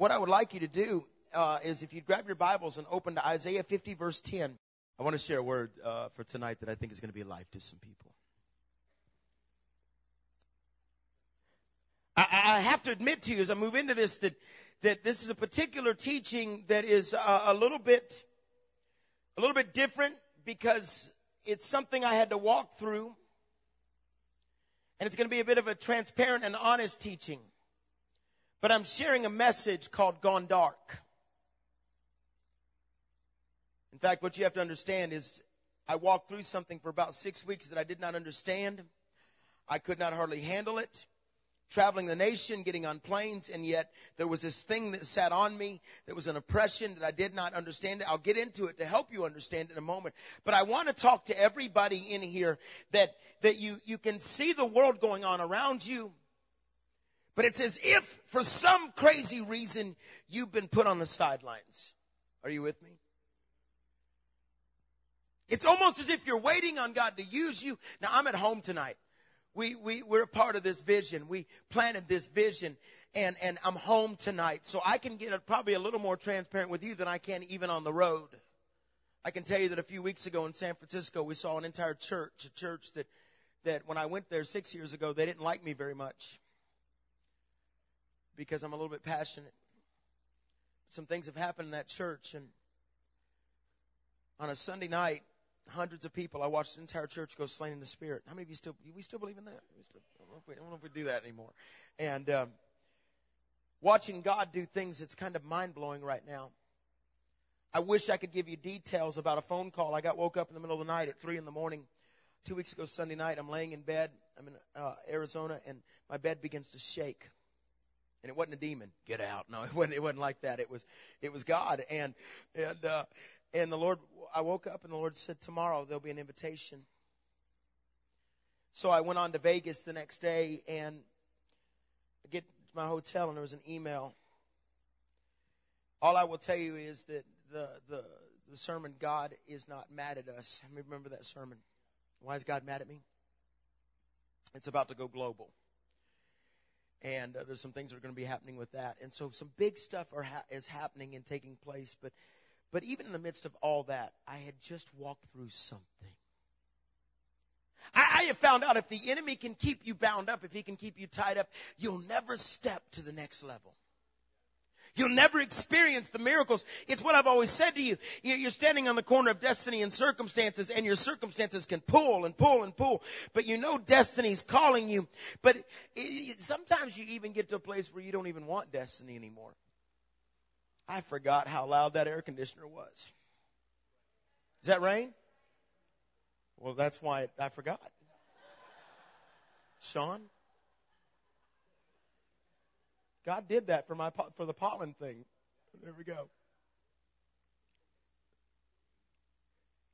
what I would like you to do uh, is if you grab your Bibles and open to Isaiah 50, verse 10. I want to share a word uh, for tonight that I think is going to be life to some people. I, I have to admit to you as I move into this that that this is a particular teaching that is a, a little bit a little bit different because it's something I had to walk through. And it's going to be a bit of a transparent and honest teaching. But I'm sharing a message called Gone Dark. In fact, what you have to understand is I walked through something for about six weeks that I did not understand. I could not hardly handle it traveling the nation, getting on planes, and yet there was this thing that sat on me. There was an oppression that I did not understand. I'll get into it to help you understand in a moment. But I want to talk to everybody in here that, that you, you can see the world going on around you. But it's as if for some crazy reason you've been put on the sidelines. Are you with me? It's almost as if you're waiting on God to use you. Now I'm at home tonight we, we, we're a part of this vision. We planted this vision and, and I'm home tonight. So I can get a, probably a little more transparent with you than I can even on the road. I can tell you that a few weeks ago in San Francisco, we saw an entire church, a church that, that when I went there six years ago, they didn't like me very much because I'm a little bit passionate. Some things have happened in that church and on a Sunday night, hundreds of people. I watched the entire church go slain in the spirit. How many of you still we still believe in that? We still, I, don't know if we, I don't know if we do that anymore. And um, watching God do things that's kind of mind blowing right now. I wish I could give you details about a phone call. I got woke up in the middle of the night at three in the morning. Two weeks ago Sunday night, I'm laying in bed. I'm in uh, Arizona, and my bed begins to shake. And it wasn't a demon. Get out. No, it wasn't. It wasn't like that. It was, it was God. And and uh, and the Lord, I woke up and the Lord said, tomorrow there'll be an invitation. So I went on to Vegas the next day and I get to my hotel and there was an email. All I will tell you is that the, the, the sermon, God is not mad at us. Remember that sermon. Why is God mad at me? It's about to go global. And uh, there's some things that are going to be happening with that. And so some big stuff are ha- is happening and taking place, but but even in the midst of all that, I had just walked through something. I, I have found out if the enemy can keep you bound up, if he can keep you tied up, you'll never step to the next level. You'll never experience the miracles. It's what I've always said to you. You're standing on the corner of destiny and circumstances and your circumstances can pull and pull and pull, but you know destiny's calling you. But it, sometimes you even get to a place where you don't even want destiny anymore. I forgot how loud that air conditioner was. Is that rain? Well, that's why I forgot. Sean? God did that for my for the pollen thing. There we go.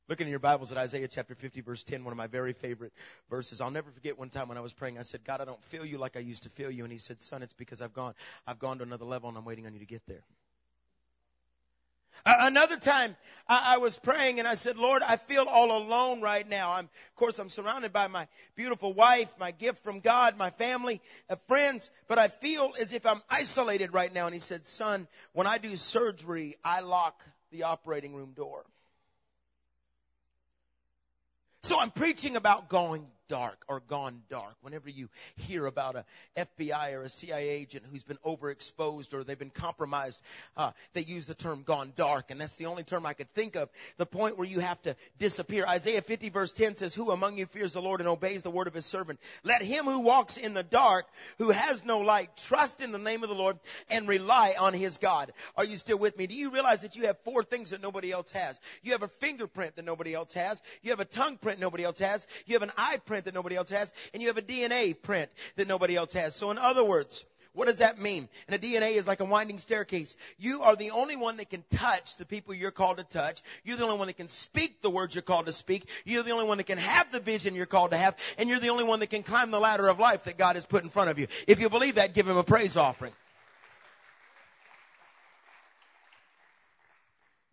Looking in your Bibles at Isaiah chapter 50 verse 10, one of my very favorite verses. I'll never forget one time when I was praying, I said, God, I don't feel you like I used to feel you. And he said, son, it's because I've gone, I've gone to another level and I'm waiting on you to get there. Another time I was praying and I said, Lord, I feel all alone right now. I'm, of course, I'm surrounded by my beautiful wife, my gift from God, my family, uh, friends, but I feel as if I'm isolated right now. And he said, son, when I do surgery, I lock the operating room door. So I'm preaching about going dark or gone dark. Whenever you hear about a FBI or a CIA agent who's been overexposed or they've been compromised, uh, they use the term gone dark, and that's the only term I could think of. The point where you have to disappear. Isaiah 50 verse 10 says, "Who among you fears the Lord and obeys the word of His servant? Let him who walks in the dark, who has no light, trust in the name of the Lord and rely on His God." Are you still with me? Do you realize that you have four things that nobody else has? You have a fingerprint that nobody else has. You have a tongue print nobody else has. You have an eye print print that nobody else has, and you have a DNA print that nobody else has. So in other words, what does that mean? And a DNA is like a winding staircase. You are the only one that can touch the people you're called to touch. You're the only one that can speak the words you're called to speak. You're the only one that can have the vision you're called to have. And you're the only one that can climb the ladder of life that God has put in front of you. If you believe that, give Him a praise offering.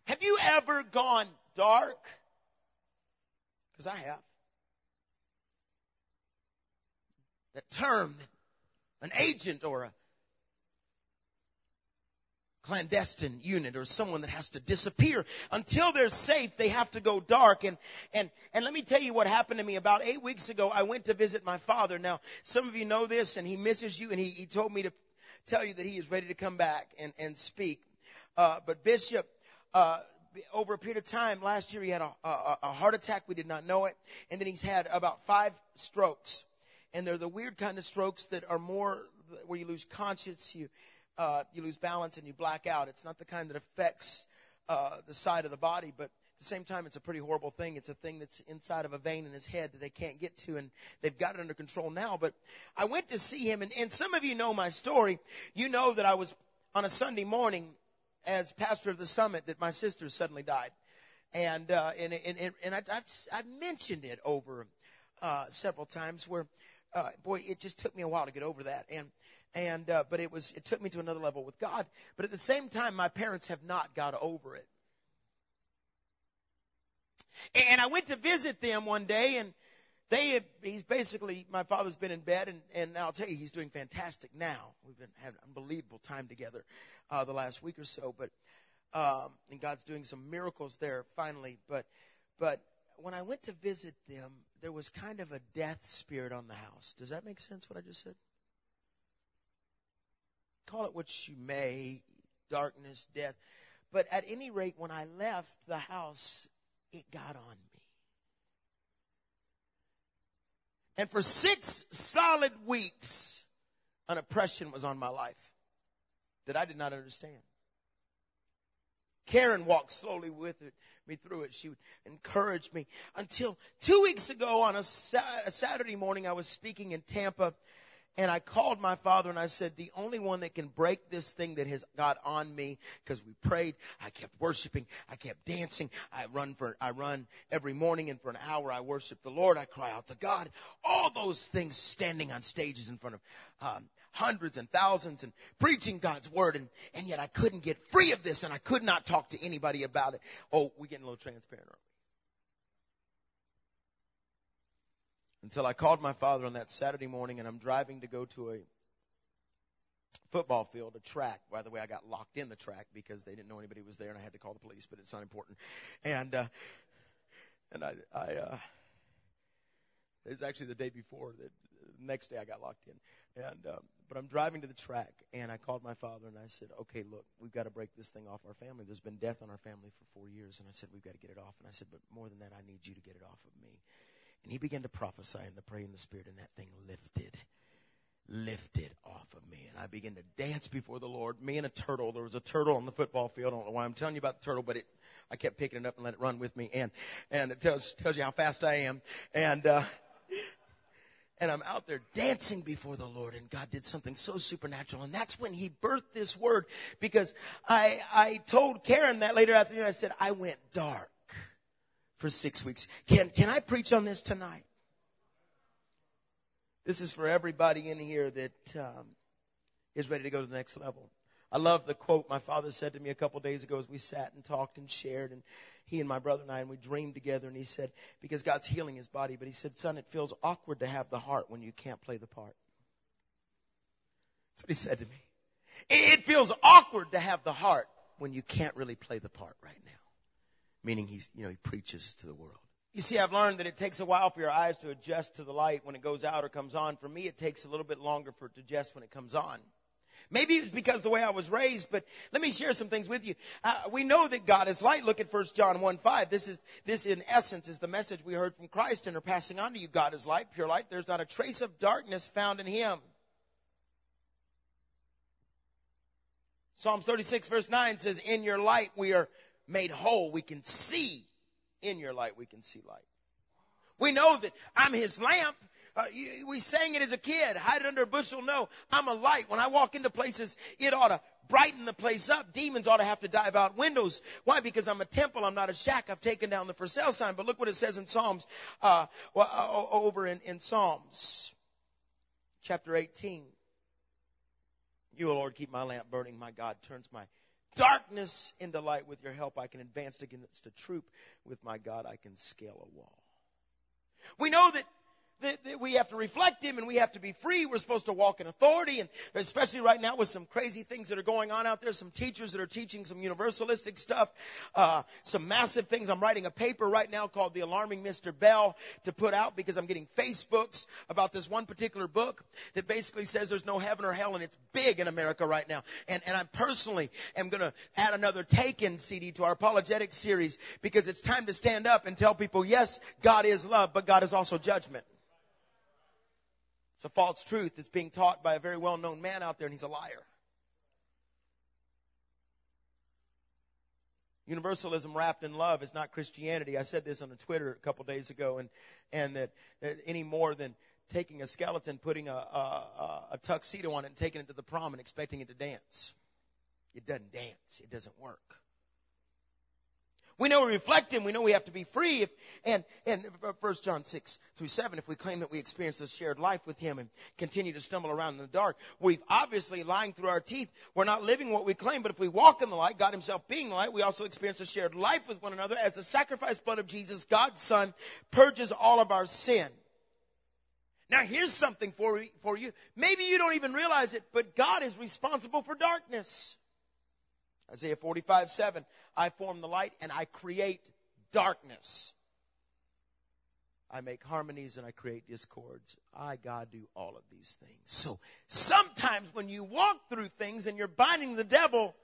Have you ever gone dark? Because I have. That term an agent or a clandestine unit or someone that has to disappear. Until they're safe, they have to go dark. And, and, and let me tell you what happened to me. About eight weeks ago, I went to visit my father. Now, some of you know this and he misses you and he, he told me to tell you that he is ready to come back and, and speak. Uh, but Bishop, uh, over a period of time, last year he had a, a, a heart attack. We did not know it. And then he's had about five strokes. And they're the weird kind of strokes that are more where you lose conscience, you, uh, you lose balance and you black out. It's not the kind that affects uh, the side of the body, but at the same time, it's a pretty horrible thing. It's a thing that's inside of a vein in his head that they can't get to, and they've got it under control now. But I went to see him, and, and some of you know my story. You know that I was on a Sunday morning as pastor of the summit that my sister suddenly died, and uh, and and and I, I've I've mentioned it over uh, several times where. Uh, boy, it just took me a while to get over that, and and uh, but it was it took me to another level with God. But at the same time, my parents have not got over it. And I went to visit them one day, and they he's basically my father's been in bed, and and I'll tell you he's doing fantastic now. We've been having unbelievable time together uh, the last week or so, but um, and God's doing some miracles there finally. But but when I went to visit them, there was kind of a death spirit on the house. Does that make sense? What I just said? Call it what you may, darkness, death. But at any rate, when I left the house, it got on me. And for six solid weeks, an oppression was on my life that I did not understand. Karen walked slowly with it, me through it. She would encourage me until two weeks ago on a, a Saturday morning, I was speaking in Tampa and I called my father and I said, the only one that can break this thing that has got on me, because we prayed, I kept worshiping, I kept dancing, I run for, I run every morning and for an hour I worship the Lord, I cry out to God, all those things standing on stages in front of, um, hundreds and thousands and preaching God's word and, and yet I couldn't get free of this and I could not talk to anybody about it. Oh, we're getting a little transparent, aren't we? until I called my father on that Saturday morning and I'm driving to go to a football field, a track. By the way, I got locked in the track because they didn't know anybody was there and I had to call the police, but it's not important. And, uh, and I, I, uh, it was actually the day before the next day I got locked in. And, um, but I'm driving to the track and I called my father and I said, okay, look, we've got to break this thing off our family. There's been death on our family for four years. And I said, we've got to get it off. And I said, but more than that, I need you to get it off of me. And he began to prophesy and to pray in the Spirit, and that thing lifted, lifted off of me. And I began to dance before the Lord. Me and a turtle. There was a turtle on the football field. I don't know why I'm telling you about the turtle, but it, I kept picking it up and let it run with me. And, and it tells, tells you how fast I am. And, uh, and I'm out there dancing before the Lord and God did something so supernatural. And that's when he birthed this word because I, I told Karen that later afternoon, I said, I went dark for six weeks. Can, can I preach on this tonight? This is for everybody in here that um, is ready to go to the next level. I love the quote my father said to me a couple of days ago as we sat and talked and shared and he and my brother and I and we dreamed together and he said, because God's healing his body, but he said, son, it feels awkward to have the heart when you can't play the part. That's what he said to me. It feels awkward to have the heart when you can't really play the part right now meaning he's, you know, he preaches to the world. You see, I've learned that it takes a while for your eyes to adjust to the light when it goes out or comes on. For me, it takes a little bit longer for it to adjust when it comes on. Maybe it's because the way I was raised, but let me share some things with you. Uh, we know that God is light. Look at 1 John 1 5. This is, this in essence is the message we heard from Christ and are passing on to you. God is light, pure light. There's not a trace of darkness found in Him. Psalms 36 verse 9 says, in your light we are made whole. We can see in your light, we can see light. We know that I'm his lamp. Uh, we sang it as a kid. Hide it under a bushel. No, I'm a light. When I walk into places, it ought to brighten the place up. Demons ought to have to dive out windows. Why? Because I'm a temple. I'm not a shack. I've taken down the for sale sign. But look what it says in Psalms, uh, uh over in, in Psalms, chapter 18. You, O Lord, keep my lamp burning. My God turns my darkness into light with your help. I can advance against a troop. With my God, I can scale a wall. We know that that, that we have to reflect Him and we have to be free. We're supposed to walk in authority and especially right now with some crazy things that are going on out there, some teachers that are teaching some universalistic stuff, uh, some massive things. I'm writing a paper right now called The Alarming Mr. Bell to put out because I'm getting Facebooks about this one particular book that basically says there's no heaven or hell and it's big in America right now. And, and I personally am going to add another take-in CD to our apologetic series because it's time to stand up and tell people, yes, God is love, but God is also judgment. It's a false truth that's being taught by a very well-known man out there and he's a liar. Universalism wrapped in love is not Christianity. I said this on a Twitter a couple days ago, and and that, that any more than taking a skeleton, putting a, a, a tuxedo on it, and taking it to the prom and expecting it to dance. It doesn't dance. It doesn't work. We know we reflect Him. We know we have to be free. If, and, and 1 John 6 through 7, if we claim that we experience a shared life with Him and continue to stumble around in the dark, we've obviously lying through our teeth. We're not living what we claim, but if we walk in the light, God Himself being the light, we also experience a shared life with one another as the sacrifice blood of Jesus, God's Son, purges all of our sin. Now here's something for, for you. Maybe you don't even realize it, but God is responsible for darkness. Isaiah 45, 7. I form the light and I create darkness. I make harmonies and I create discords. I, God, do all of these things. So sometimes when you walk through things and you're binding the devil,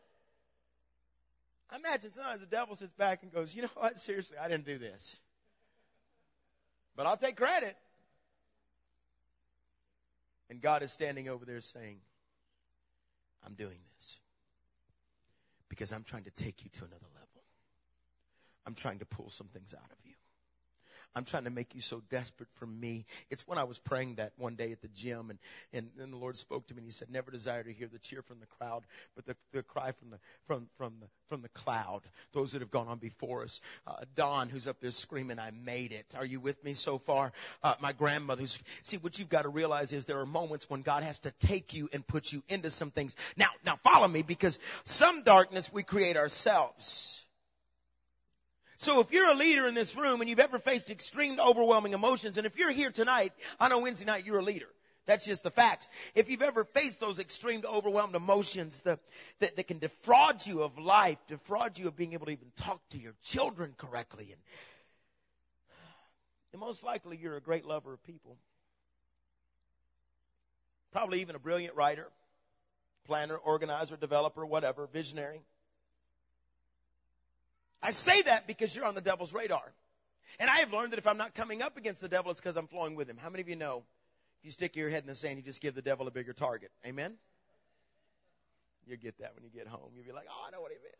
I imagine sometimes the devil sits back and goes, you know what? Seriously, I didn't do this. But I'll take credit. And God is standing over there saying, I'm doing this because I'm trying to take you to another level. I'm trying to pull some things out of you. I'm trying to make you so desperate for me. It's when I was praying that one day at the gym and, and then the Lord spoke to me and he said, never desire to hear the cheer from the crowd, but the, the cry from the, from, from the, from the cloud. Those that have gone on before us. Uh, Don, who's up there screaming, I made it. Are you with me so far? Uh, my grandmother who's, see, what you've got to realize is there are moments when God has to take you and put you into some things. Now, now follow me because some darkness we create ourselves. So if you're a leader in this room and you've ever faced extreme overwhelming emotions, and if you're here tonight, on a Wednesday night, you're a leader. That's just the facts. If you've ever faced those extreme overwhelmed emotions the, that, that can defraud you of life, defraud you of being able to even talk to your children correctly, and, and most likely you're a great lover of people. Probably even a brilliant writer, planner, organizer, developer, whatever, visionary. I say that because you're on the devil's radar. And I have learned that if I'm not coming up against the devil, it's because I'm flowing with him. How many of you know if you stick your head in the sand, you just give the devil a bigger target? Amen? You'll get that when you get home. You'll be like, oh, I know what he meant.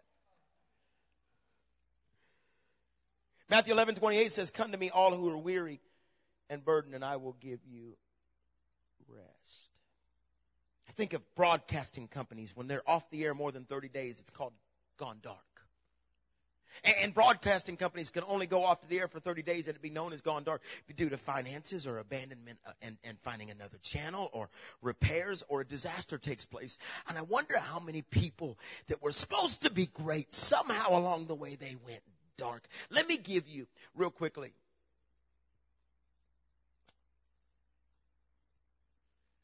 Matthew 11, 28 says, Come to me, all who are weary and burdened, and I will give you rest. I think of broadcasting companies when they're off the air more than 30 days, it's called gone dark. And broadcasting companies can only go off the air for 30 days and it be known as gone dark due to finances or abandonment uh, and, and finding another channel or repairs or a disaster takes place. And I wonder how many people that were supposed to be great somehow along the way they went dark. Let me give you real quickly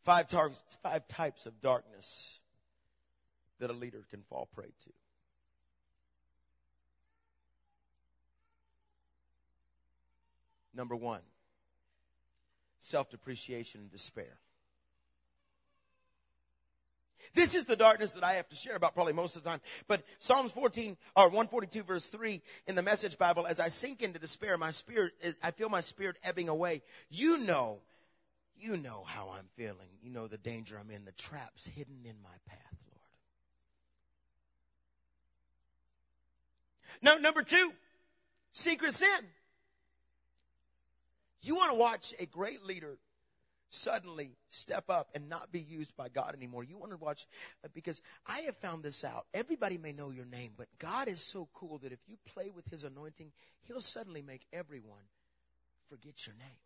five, tar- five types of darkness that a leader can fall prey to. Number one, self-depreciation and despair. This is the darkness that I have to share about probably most of the time. But Psalms 14 or 142 verse 3 in the message Bible, as I sink into despair, my spirit, I feel my spirit ebbing away. You know, you know how I'm feeling. You know the danger I'm in, the traps hidden in my path, Lord. No, number two, secret sin. You want to watch a great leader suddenly step up and not be used by God anymore. You want to watch, uh, because I have found this out. Everybody may know your name, but God is so cool that if you play with His anointing, He'll suddenly make everyone forget your name.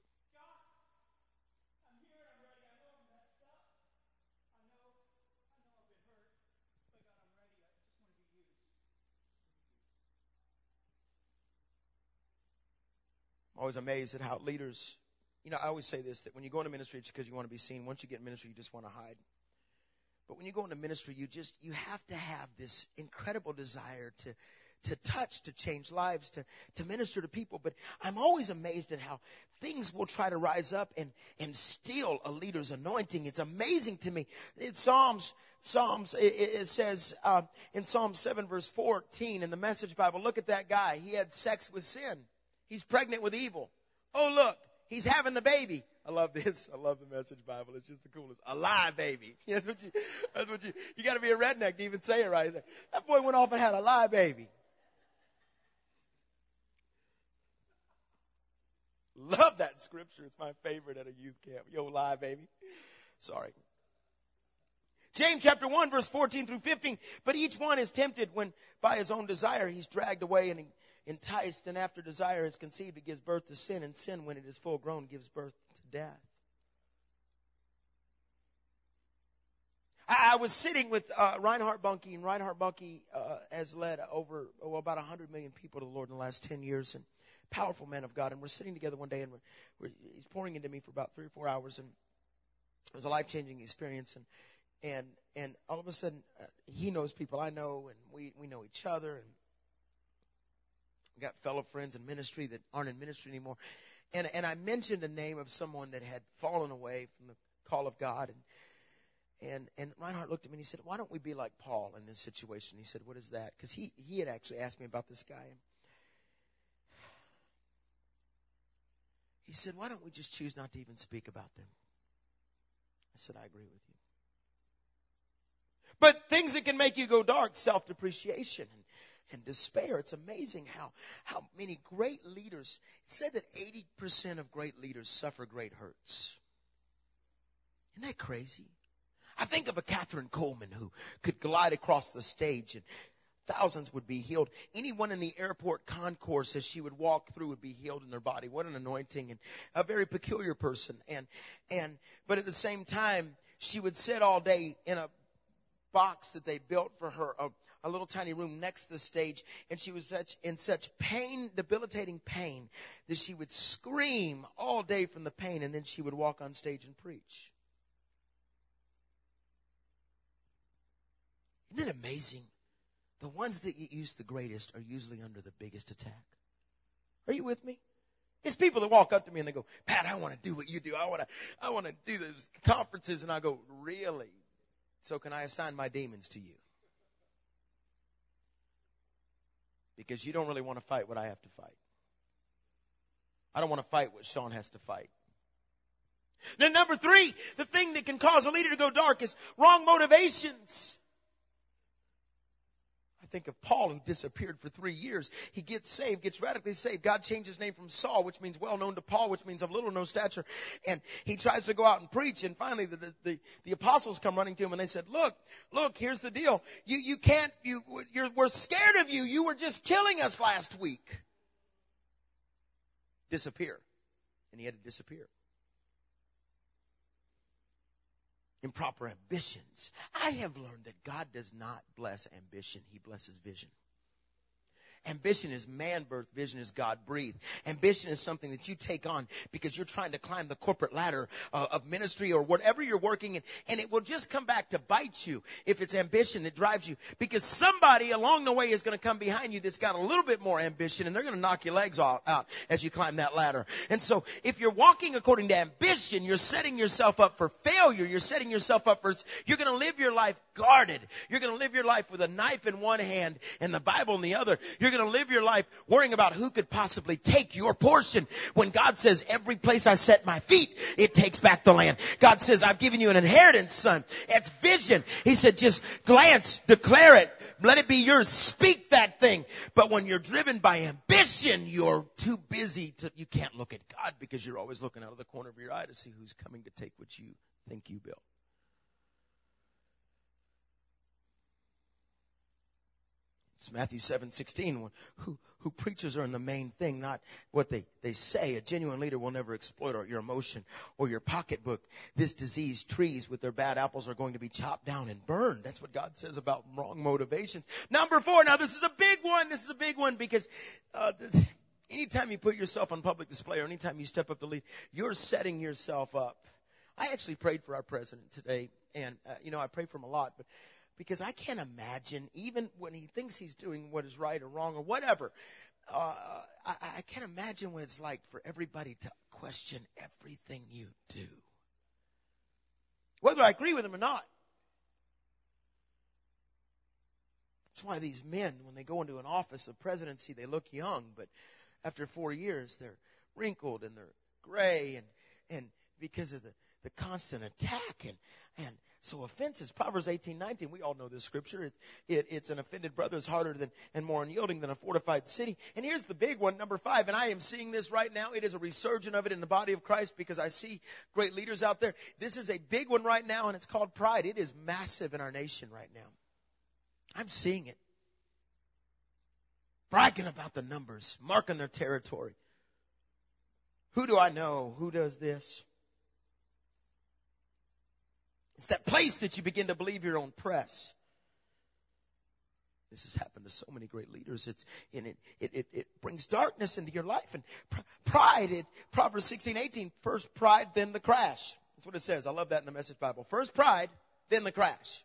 Always amazed at how leaders You know, I always say this that when you go into ministry, it's because you want to be seen. Once you get in ministry, you just want to hide. But when you go into ministry, you just, you have to have this incredible desire to, to touch, to change lives, to, to minister to people. But I'm always amazed at how things will try to rise up and, and steal a leader's anointing. It's amazing to me. In Psalms, Psalms, it, it says, uh, in Psalm 7 verse 14 in the Message Bible, look at that guy. He had sex with sin. He's pregnant with evil. Oh look, he's having the baby. I love this. I love the Message Bible. It's just the coolest. A live baby. That's what you. That's what you. You got to be a redneck to even say it right there. That boy went off and had a live baby. Love that scripture. It's my favorite at a youth camp. Yo, live baby. Sorry. James chapter 1 verse 14 through 15. But each one is tempted when by his own desire he's dragged away and enticed and after desire is conceived it gives birth to sin and sin when it is full grown gives birth to death. I, was sitting with uh, Reinhard Bonnke, and Reinhard Bonnke uh, has led over oh, about 100 million people to the Lord in the last 10 years, and powerful man of God. And we're sitting together one day, and we're, we're, he's pouring into me for about three or four hours, and it was a life changing experience. And and and all of a sudden, uh, he knows people I know, and we we know each other, and we got fellow friends in ministry that aren't in ministry anymore. And and I mentioned a name of someone that had fallen away from the call of God, and and and Reinhard looked at me and he said, "Why don't we be like Paul in this situation?" He said, "What is that?" Because he he had actually asked me about this guy. He said, "Why don't we just choose not to even speak about them?" I said, "I agree with you." But things that can make you go dark, self-depreciation and, and despair. It's amazing how how many great leaders. It said that 80% of great leaders suffer great hurts. Isn't that crazy? I think of a Kathryn Kuhlman who could glide across the stage and thousands would be healed. Anyone in the airport concourse as she would walk through would be healed in their body. What an anointing and a very peculiar person. And, and, but at the same time, she would sit all day in a box that they built for her, a, a little tiny room next to the stage, and she was such, in such pain, debilitating pain, that she would scream all day from the pain, and then she would walk on stage and preach. Isn't it amazing? The ones that used the greatest are usually under the biggest attack. Are you with me? It's people that walk up to me and they go, Pat, I want to do what you do. I want to, I want to do those conferences. And I go, really? So can I assign my demons to you? Because you don't really want to fight what I have to fight. I don't want to fight what Sean has to fight. Then number three, the thing that can cause a leader to go dark is wrong motivations think of Paul who disappeared for three years. He gets saved, gets radically saved. God changes his name from Saul, which means well known to Paul, which means of little known stature. And he tries to go out and preach. And finally the, the, the, the apostles come running to him and they said, look, look, here's the deal. You, you can't, you, you're, we're scared of you. You were just killing us last week. Disappear. And he had to disappear. Improper ambitions. I have learned that God does not bless ambition. He blesses vision. Ambition is man birth, vision is God breathed. Ambition is something that you take on because you're trying to climb the corporate ladder uh, of ministry or whatever you're working in, and it will just come back to bite you if it's ambition that drives you. Because somebody along the way is going to come behind you that's got a little bit more ambition, and they're going to knock your legs off, out as you climb that ladder. And so, if you're walking according to ambition, you're setting yourself up for failure. You're setting yourself up for you're going to live your life guarded. You're going to live your life with a knife in one hand and the Bible in the other. You're you're going to live your life worrying about who could possibly take your portion when God says every place I set my feet, it takes back the land. God says, I've given you an inheritance, son. It's vision. He said, just glance, declare it, let it be yours. Speak that thing. But when you're driven by ambition, you're too busy to, you can't look at God because you're always looking out of the corner of your eye to see who's coming to take what you think you built. It's Matthew 7, 16, who, who preachers are in the main thing, not what they, they say. A genuine leader will never exploit your emotion or your pocketbook. This diseased trees with their bad apples are going to be chopped down and burned. That's what God says about wrong motivations. Number four, now this is a big one. This is a big one because, uh, this, anytime you put yourself on public display or anytime you step up to lead, you're setting yourself up. I actually prayed for our president today, and uh, you know I pray for him a lot, but because I can't imagine even when he thinks he's doing what is right or wrong or whatever. Uh, I, I can't imagine what it's like for everybody to question everything you do, whether I agree with him or not. That's why these men, when they go into an office of presidency, they look young, but after four years, they're wrinkled and they're gray and, and because of the, the constant attack and, and so offenses. Proverbs eighteen nineteen. we all know this scripture. It, it, it's an offended brother is harder than, and more unyielding than a fortified city. And here's the big one, number five, and I am seeing this right now. It is a resurgence of it in the body of Christ because I see great leaders out there. This is a big one right now and it's called pride. It is massive in our nation right now. I'm seeing it. Bragging about the numbers, marking their territory. Who do I know? Who does this? It's that place that you begin to believe your own press. This has happened to so many great leaders. It's in it, it, it, it brings darkness into your life and pride. It, Proverbs 16, 18, first pride, then the crash. That's what it says. I love that in the message Bible. First pride, then the crash.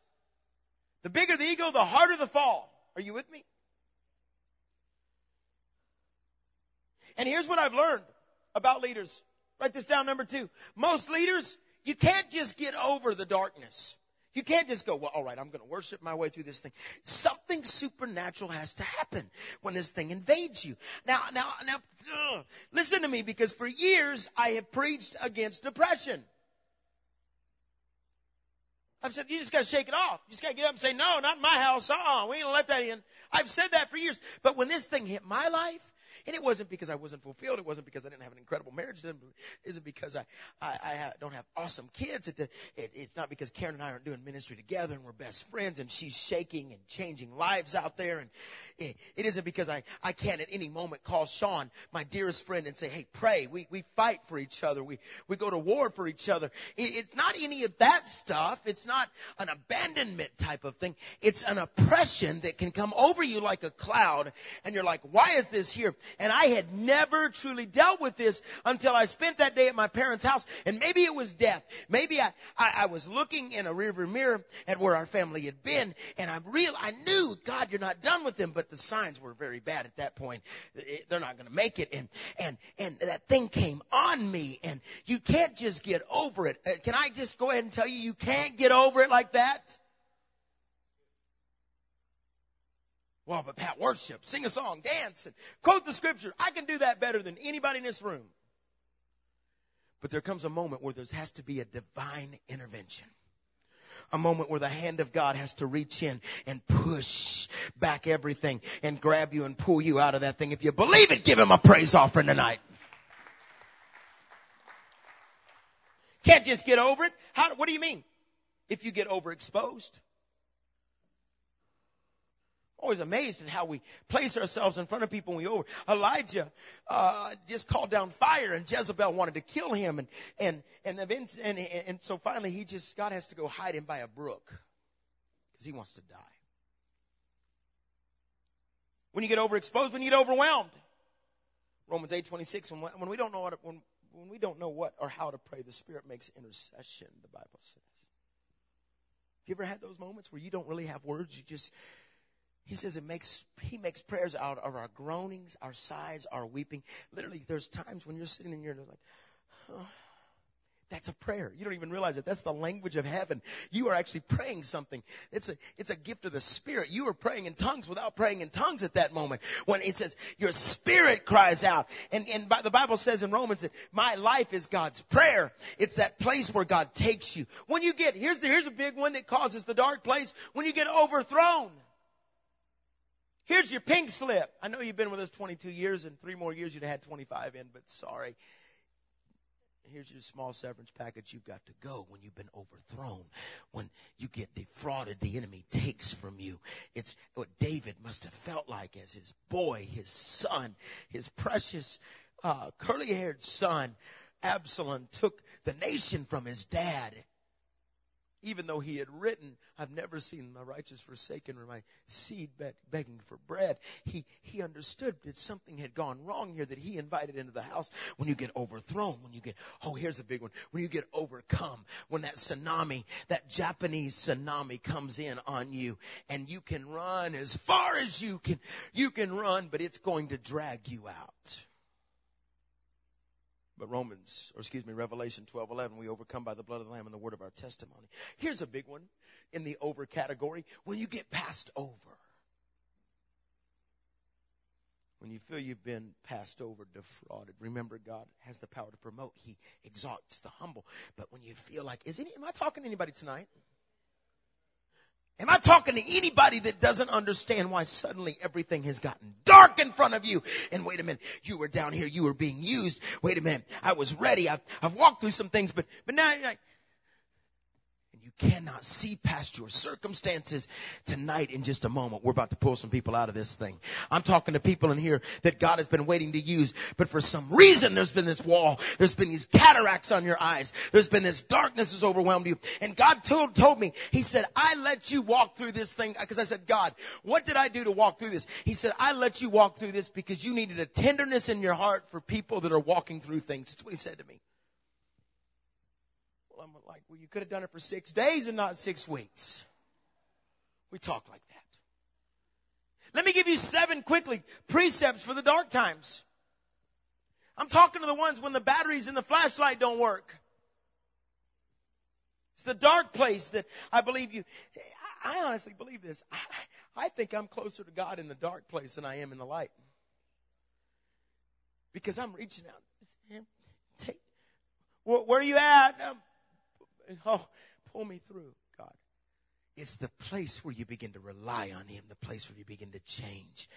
The bigger the ego, the harder the fall. Are you with me? And here's what I've learned about leaders. Write this down, number two. Most leaders you can't just get over the darkness. You can't just go, well, all right, I'm going to worship my way through this thing. Something supernatural has to happen when this thing invades you. Now, now, now, ugh, listen to me because for years I have preached against depression. I've said, you just gotta shake it off. You just gotta get up and say, no, not in my house. Uh-uh, we ain't gonna let that in. I've said that for years. But when this thing hit my life, and it wasn't because I wasn't fulfilled. It wasn't because I didn't have an incredible marriage. It isn't because I, I, I don't have awesome kids. It, it, it's not because Karen and I aren't doing ministry together and we're best friends and she's shaking and changing lives out there. And it, it isn't because I, I can't at any moment call Sean, my dearest friend, and say, hey, pray. We, we fight for each other. We, we go to war for each other. It, it's not any of that stuff. It's not an abandonment type of thing. It's an oppression that can come over you like a cloud and you're like, why is this here? And I had never truly dealt with this until I spent that day at my parents' house. And maybe it was death. Maybe I, I, I was looking in a rearview mirror at where our family had been and I'm real, I knew, God, you're not done with them, but the signs were very bad at that point. They're not going to make it. And, and, and that thing came on me and you can't just get over it. Uh, can I just go ahead and tell you, you can't get over it like that? Well, but Pat, worship, sing a song, dance, and quote the scripture. I can do that better than anybody in this room. But there comes a moment where there has to be a divine intervention. A moment where the hand of God has to reach in and push back everything and grab you and pull you out of that thing. If you believe it, give him a praise offering tonight. Can't just get over it. How, what do you mean? If you get overexposed always amazed at how we place ourselves in front of people when we over. Elijah uh, just called down fire, and Jezebel wanted to kill him, and and and, and and and so finally he just God has to go hide him by a brook because he wants to die. When you get overexposed, when you get overwhelmed, Romans eight twenty six. When when we don't know what when when we don't know what or how to pray, the Spirit makes intercession. The Bible says. Have you ever had those moments where you don't really have words? You just he says it makes, he makes prayers out of our groanings, our sighs, our weeping. Literally, there's times when you're sitting in your like, oh, that's a prayer. You don't even realize it. That's the language of heaven. You are actually praying something. It's a, it's a gift of the Spirit. You are praying in tongues without praying in tongues at that moment. When it says your spirit cries out. And, and the Bible says in Romans that my life is God's prayer. It's that place where God takes you. When you get, here's the, here's a big one that causes the dark place. When you get overthrown. Here's your pink slip. I know you've been with us 22 years and three more years you'd have had 25 in, but sorry. Here's your small severance package. You've got to go when you've been overthrown. When you get defrauded, the enemy takes from you. It's what David must have felt like as his boy, his son, his precious, uh, curly haired son, Absalom took the nation from his dad even though he had written, I've never seen my righteous forsaken or my seed begging for bread. He, he understood that something had gone wrong here that he invited into the house. When you get overthrown, when you get, oh, here's a big one. When you get overcome, when that tsunami, that Japanese tsunami comes in on you and you can run as far as you can, you can run, but it's going to drag you out. But Romans, or excuse me, Revelation 12, 11, we overcome by the blood of the Lamb and the word of our testimony. Here's a big one in the over category. When you get passed over. When you feel you've been passed over, defrauded, remember God has the power to promote. He exalts the humble. But when you feel like, is any, am I talking to anybody tonight? Am I talking to anybody that doesn't understand why suddenly everything has gotten dark in front of you? And wait a minute, you were down here, you were being used. Wait a minute, I was ready. I've, I've walked through some things, but, but now cannot see past your circumstances tonight in just a moment. We're about to pull some people out of this thing. I'm talking to people in here that God has been waiting to use, but for some reason there's been this wall. There's been these cataracts on your eyes. There's been this darkness has overwhelmed you. And God told, told me, He said, I let you walk through this thing because I said, God, what did I do to walk through this? He said, I let you walk through this because you needed a tenderness in your heart for people that are walking through things. That's what He said to me. I'm like, well, you could have done it for six days and not six weeks. We talk like that. Let me give you seven quickly precepts for the dark times. I'm talking to the ones when the batteries in the flashlight don't work. It's the dark place that I believe you. I honestly believe this. I, I think I'm closer to God in the dark place than I am in the light. Because I'm reaching out. Take, where, where are you at? Um, Oh, pull me through, God. It's the place where you begin to rely on Him, the place where you begin to change.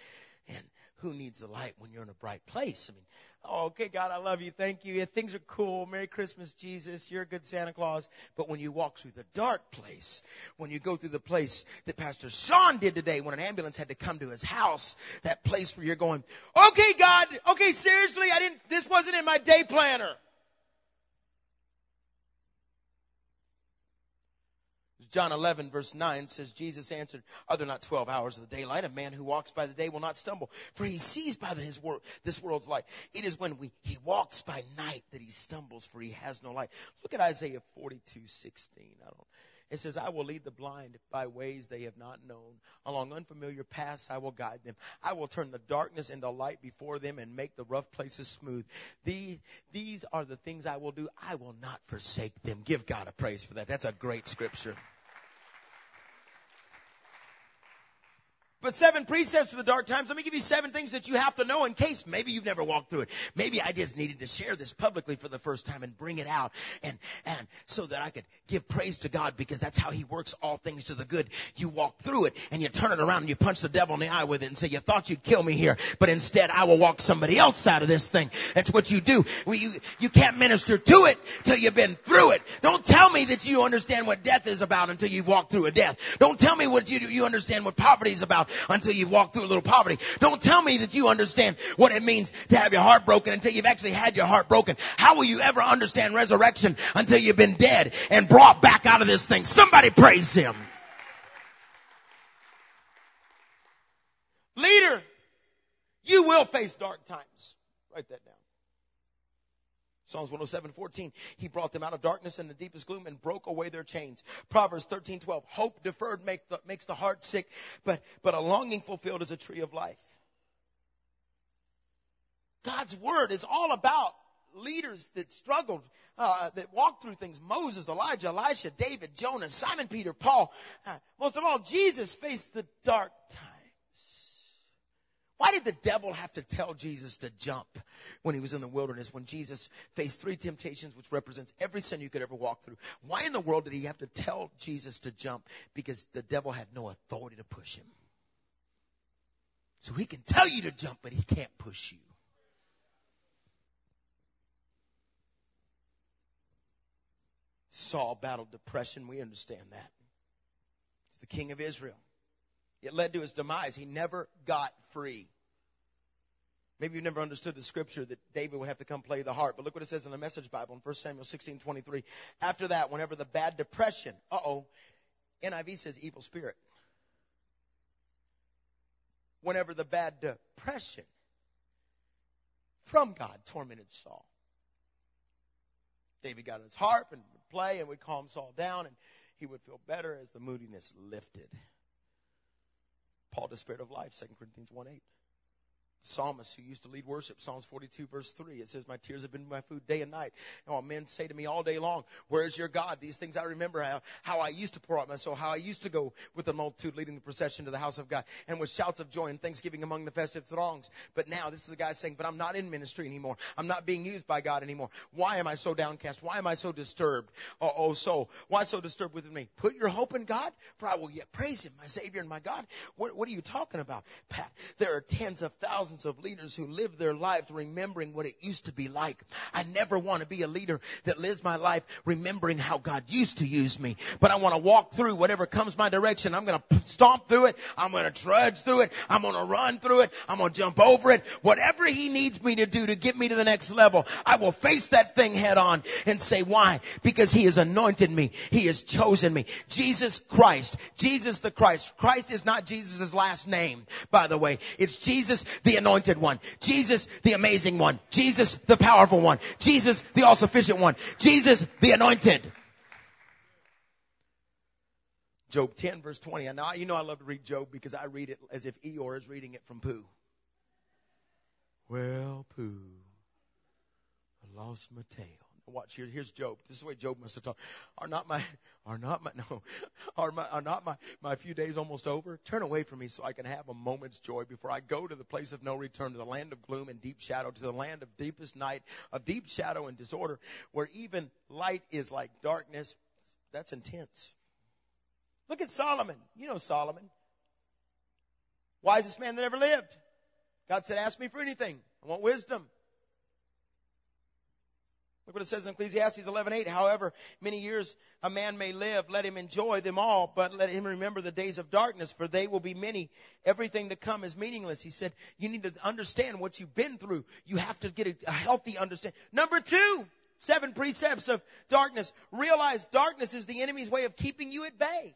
And who needs the light when you're in a bright place? I mean, oh, okay, God, I love you. Thank you. Yeah, things are cool. Merry Christmas, Jesus. You're a good Santa Claus. But when you walk through the dark place, when you go through the place that Pastor Sean did today when an ambulance had to come to his house, that place where you're going, okay, God, okay, seriously, I didn't, this wasn't in my day planner. John 11 verse 9 says, Jesus answered, are there not 12 hours of the daylight? A man who walks by the day will not stumble, for he sees by the, his world, this world's light. It is when we, he walks by night that he stumbles, for he has no light. Look at Isaiah 42, 16. I don't, it says, I will lead the blind by ways they have not known. Along unfamiliar paths I will guide them. I will turn the darkness into light before them and make the rough places smooth. These, these are the things I will do. I will not forsake them. Give God a praise for that. That's a great scripture. But seven precepts for the dark times. Let me give you seven things that you have to know in case maybe you've never walked through it. Maybe I just needed to share this publicly for the first time and bring it out and, and so that I could give praise to God because that's how He works all things to the good. You walk through it and you turn it around and you punch the devil in the eye with it and say, you thought you'd kill me here, but instead I will walk somebody else out of this thing. That's what you do. Well, you, you can't minister to it till you've been through it. Don't tell me that you understand what death is about until you've walked through a death. Don't tell me what you, you understand what poverty is about until you've walked through a little poverty. Don't tell me that you understand what it means to have your heart broken until you've actually had your heart broken. How will you ever understand resurrection until you've been dead and brought back out of this thing? Somebody praise Him. Leader, you will face dark times. Write that down. Psalms 107, 14. He brought them out of darkness and the deepest gloom and broke away their chains. Proverbs 13, 12. Hope deferred make the, makes the heart sick, but, but a longing fulfilled is a tree of life. God's word is all about leaders that struggled, uh, that walked through things. Moses, Elijah, Elisha, David, Jonah, Simon Peter, Paul. Uh, most of all, Jesus faced the dark times. Why did the devil have to tell Jesus to jump when he was in the wilderness, when Jesus faced three temptations, which represents every sin you could ever walk through? Why in the world did he have to tell Jesus to jump? Because the devil had no authority to push him. So he can tell you to jump, but he can't push you. Saul battled depression. We understand that. He's the king of Israel. It led to his demise. He never got free. Maybe you've never understood the scripture that David would have to come play the harp, but look what it says in the message Bible in 1 Samuel 16, 23. After that, whenever the bad depression, uh-oh, NIV says evil spirit. Whenever the bad depression from God tormented Saul. David got his harp and would play and would calm Saul down and he would feel better as the moodiness lifted. Paul the spirit of life, 2 Corinthians 1 8 psalmist who used to lead worship, Psalms 42 verse 3. It says, my tears have been my food day and night. And men say to me all day long, where is your God? These things I remember how, how I used to pour out my soul, how I used to go with the multitude leading the procession to the house of God and with shouts of joy and thanksgiving among the festive throngs. But now this is a guy saying, but I'm not in ministry anymore. I'm not being used by God anymore. Why am I so downcast? Why am I so disturbed? Uh, oh, oh soul, why so disturbed within me? Put your hope in God for I will yet praise him, my savior and my God. What, what are you talking about, Pat? There are tens of thousands thousands of leaders who live their lives remembering what it used to be like. I never want to be a leader that lives my life remembering how God used to use me. But I want to walk through whatever comes my direction. I'm going to stomp through it. I'm going to trudge through it. I'm going to run through it. I'm going to jump over it. Whatever He needs me to do to get me to the next level, I will face that thing head on and say, why? Because He has anointed me. He has chosen me. Jesus Christ. Jesus the Christ. Christ is not Jesus' last name, by the way. It's Jesus the anointed one. Jesus, the amazing one. Jesus, the powerful one. Jesus, the all-sufficient one. Jesus, the anointed. Job 10 verse 20. And now, you know I love to read Job because I read it as if Eeyore is reading it from Pooh. Well, Pooh, I lost my tail. Watch here. Here's Job. This is the way Job must have talked. Are not my, are not my, no, are my, are not my, my few days almost over? Turn away from me so I can have a moment's joy before I go to the place of no return, to the land of gloom and deep shadow, to the land of deepest night, of deep shadow and disorder, where even light is like darkness. That's intense. Look at Solomon. You know Solomon. Wisest man that ever lived. God said, ask me for anything. I want wisdom. Look what it says in Ecclesiastes 11:8. However many years a man may live, let him enjoy them all, but let him remember the days of darkness, for they will be many. Everything to come is meaningless. He said, you need to understand what you've been through. You have to get a, a healthy understanding. Number two, seven precepts of darkness. Realize darkness is the enemy's way of keeping you at bay.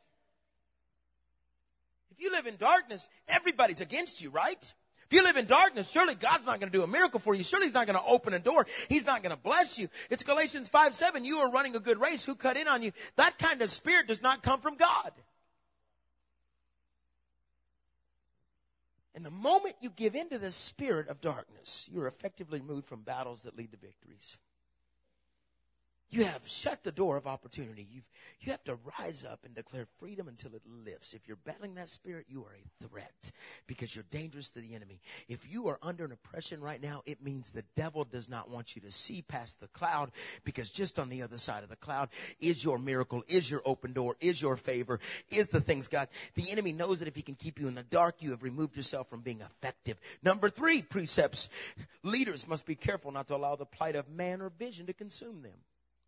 If you live in darkness, everybody's against you, right? If you live in darkness, surely God's not going to do a miracle for you. Surely He's not going to open a door. He's not going to bless you. It's Galatians 5, 7. You are running a good race. Who cut in on you? That kind of spirit does not come from God. And the moment you give into the spirit of darkness, you're effectively moved from battles that lead to victories. You have shut the door of opportunity. You've, you have to rise up and declare freedom until it lifts. If you're battling that spirit, you are a threat because you're dangerous to the enemy. If you are under an oppression right now, it means the devil does not want you to see past the cloud because just on the other side of the cloud is your miracle, is your open door, is your favor, is the things God. The enemy knows that if he can keep you in the dark, you have removed yourself from being effective. Number three precepts. Leaders must be careful not to allow the plight of man or vision to consume them.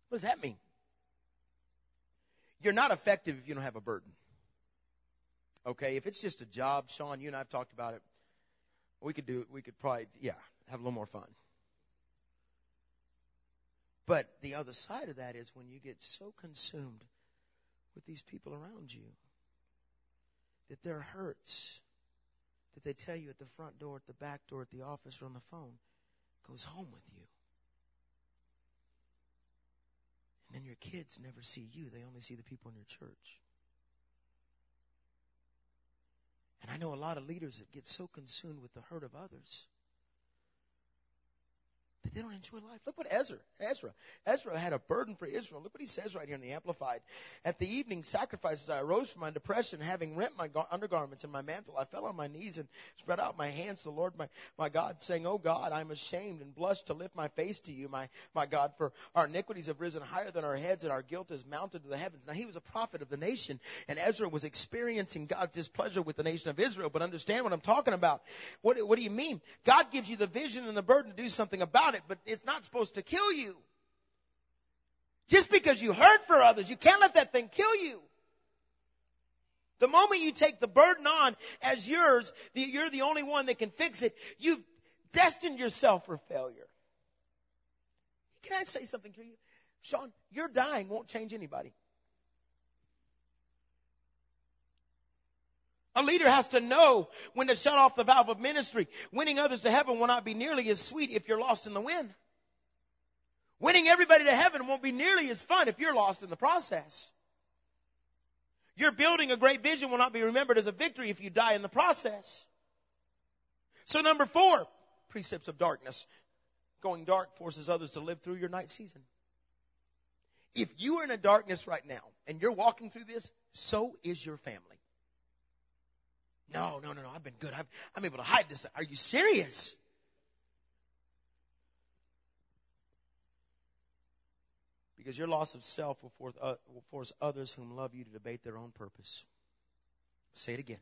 What does that mean? You're not effective if you don't have a burden. Okay, if it's just a job, Sean, you and I have talked about it. We could do we could probably yeah, have a little more fun. But the other side of that is when you get so consumed with these people around you that their hurts that they tell you at the front door, at the back door, at the office, or on the phone goes home with you. And then your kids never see you, they only see the people in your church. And I know a lot of leaders that get so consumed with the hurt of others that they don't enjoy life. Look what Ezra, Ezra, Ezra had a burden for Israel. Look what he says right here in the Amplified. At the evening sacrifices, I arose from my depression, having rent my undergarments and my mantle. I fell on my knees and spread out my hands to the Lord my, my God, saying, Oh God, I'm ashamed and blushed to lift my face to you, my, my God, for our iniquities have risen higher than our heads and our guilt is mounted to the heavens. Now he was a prophet of the nation and Ezra was experiencing God's displeasure with the nation of Israel, but understand what I'm talking about. What, what do you mean? God gives you the vision and the burden to do something about it it, but it's not supposed to kill you. Just because you hurt for others, you can't let that thing kill you. The moment you take the burden on as yours, you're the only one that can fix it, you've destined yourself for failure. Can I say something to you? Sean, your dying won't change anybody. A leader has to know when to shut off the valve of ministry. Winning others to heaven will not be nearly as sweet if you're lost in the wind. Winning everybody to heaven won't be nearly as fun if you're lost in the process. Your building a great vision will not be remembered as a victory if you die in the process. So number four, precepts of darkness. Going dark forces others to live through your night season. If you are in a darkness right now and you're walking through this, so is your family. No, no, no, no. I've been good. I've, I'm able to hide this. Are you serious? Because your loss of self will force, uh, will force others whom love you to debate their own purpose. Say it again.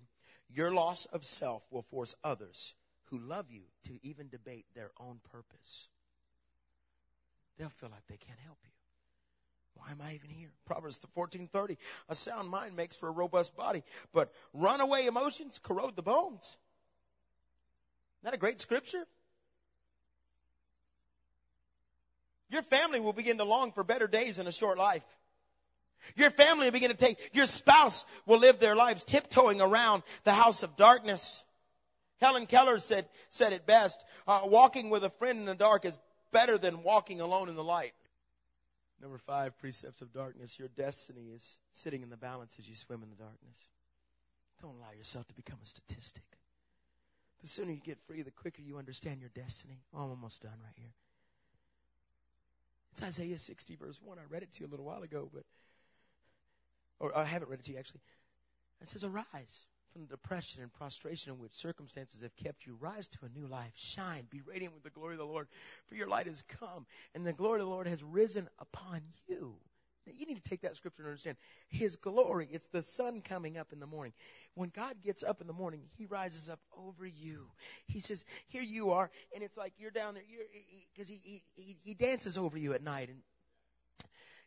Your loss of self will force others who love you to even debate their own purpose. They'll feel like they can't help you. Why am I even here? Proverbs 14:30. A sound mind makes for a robust body, but runaway emotions corrode the bones. Isn't that a great scripture? Your family will begin to long for better days in a short life. Your family will begin to take, your spouse will live their lives tiptoeing around the house of darkness. Helen Keller said, said it best, uh, walking with a friend in the dark is better than walking alone in the light. Number five, precepts of darkness. Your destiny is sitting in the balance as you swim in the darkness. Don't allow yourself to become a statistic. The sooner you get free, the quicker you understand your destiny. Oh, I'm almost done right here. It's Isaiah 60, verse 1. I read it to you a little while ago, but, or I haven't read it to you actually. It says, Arise from the depression and prostration in which circumstances have kept you. Rise to a new life. Shine. Be radiant with the glory of the Lord. For your light has come, and the glory of the Lord has risen upon you. Now, you need to take that scripture and understand His glory. It's the sun coming up in the morning. When God gets up in the morning, He rises up over you. He says, "Here you are," and it's like you're down there because he, he he he dances over you at night and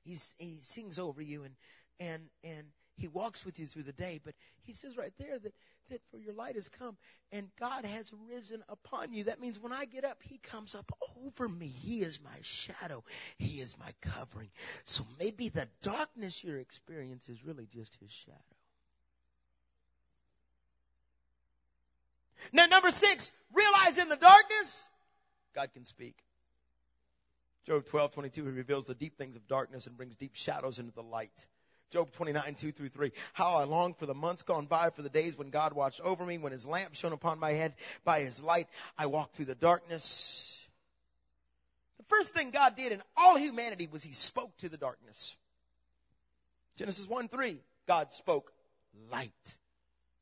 he's he sings over you and and and he walks with you through the day, but he says right there that, that for your light has come and God has risen upon you. That means when I get up, he comes up over me. He is my shadow. He is my covering. So maybe the darkness you're experiencing is really just his shadow. Now number six, realize in the darkness, God can speak. Job 12, 22, he reveals the deep things of darkness and brings deep shadows into the light. Job 29, 2 through 3. How I long for the months gone by, for the days when God watched over me, when his lamp shone upon my head. By his light, I walked through the darkness. The first thing God did in all humanity was he spoke to the darkness. Genesis 1, 3. God spoke light,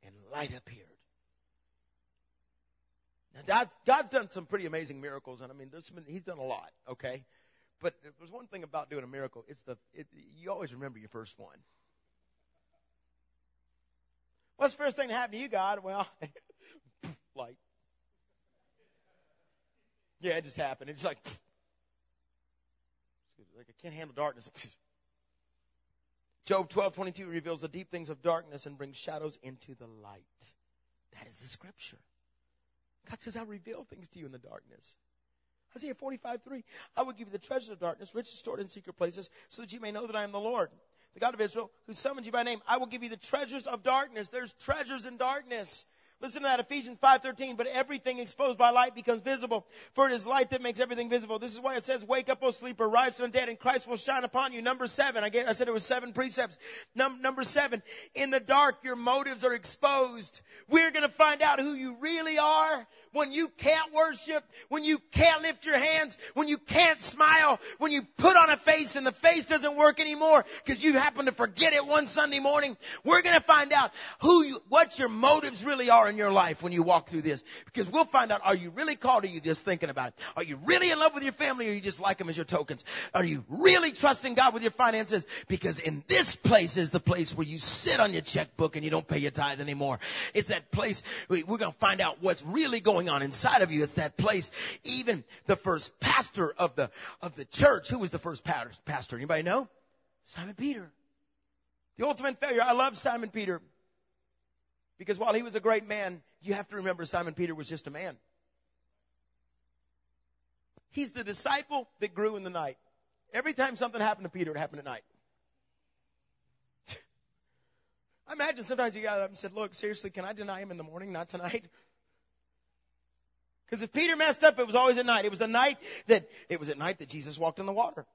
and light appeared. Now, God, God's done some pretty amazing miracles, and I mean, been, He's done a lot, okay? But there's one thing about doing a miracle. It's the it, you always remember your first one. What's the first thing that happened to you, God? Well, light. Yeah, it just happened. It's like, like I can't handle darkness. Job 12:22 reveals the deep things of darkness and brings shadows into the light. That is the scripture. God says, I reveal things to you in the darkness. Isaiah 45, 3. I will give you the treasures of darkness, riches stored in secret places, so that you may know that I am the Lord, the God of Israel, who summons you by name. I will give you the treasures of darkness. There's treasures in darkness. Listen to that, Ephesians 5.13, but everything exposed by light becomes visible, for it is light that makes everything visible. This is why it says, wake up, O sleeper, rise from the dead, and Christ will shine upon you. Number seven, I, I said it was seven precepts. Num- number seven, in the dark, your motives are exposed. We're gonna find out who you really are when you can't worship, when you can't lift your hands, when you can't smile, when you put on a face and the face doesn't work anymore because you happen to forget it one Sunday morning. We're gonna find out who you, what your motives really are in your life when you walk through this. Because we'll find out, are you really called are you just thinking about it? Are you really in love with your family or you just like them as your tokens? Are you really trusting God with your finances? Because in this place is the place where you sit on your checkbook and you don't pay your tithe anymore. It's that place we're going to find out what's really going on inside of you. It's that place. Even the first pastor of the, of the church, who was the first pastor? Anybody know? Simon Peter. The ultimate failure. I love Simon Peter. Because while he was a great man, you have to remember Simon Peter was just a man. He's the disciple that grew in the night. Every time something happened to Peter, it happened at night. I imagine sometimes he got up and said, look, seriously, can I deny him in the morning, not tonight? Because if Peter messed up, it was always at night. It was the night that, it was at night that Jesus walked in the water.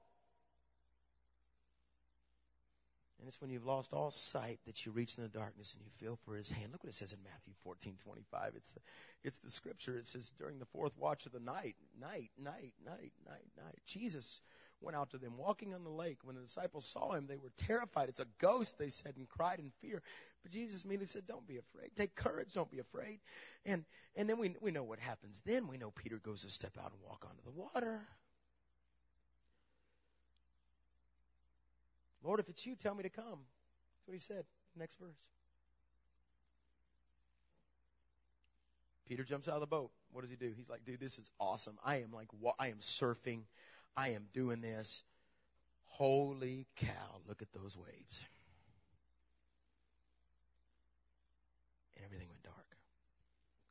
And it's when you've lost all sight that you reach in the darkness and you feel for his hand. Look what it says in Matthew 14, 25. It's the, it's the scripture. It says, during the fourth watch of the night, night, night, night, night, night, Jesus went out to them walking on the lake. When the disciples saw him, they were terrified. It's a ghost, they said, and cried in fear. But Jesus immediately said, don't be afraid. Take courage. Don't be afraid. And, and then we, we know what happens then. We know Peter goes to step out and walk onto the water. Lord, if it's you, tell me to come. That's what he said. Next verse. Peter jumps out of the boat. What does he do? He's like, dude, this is awesome. I am like, I am surfing. I am doing this. Holy cow, look at those waves. And everything went dark.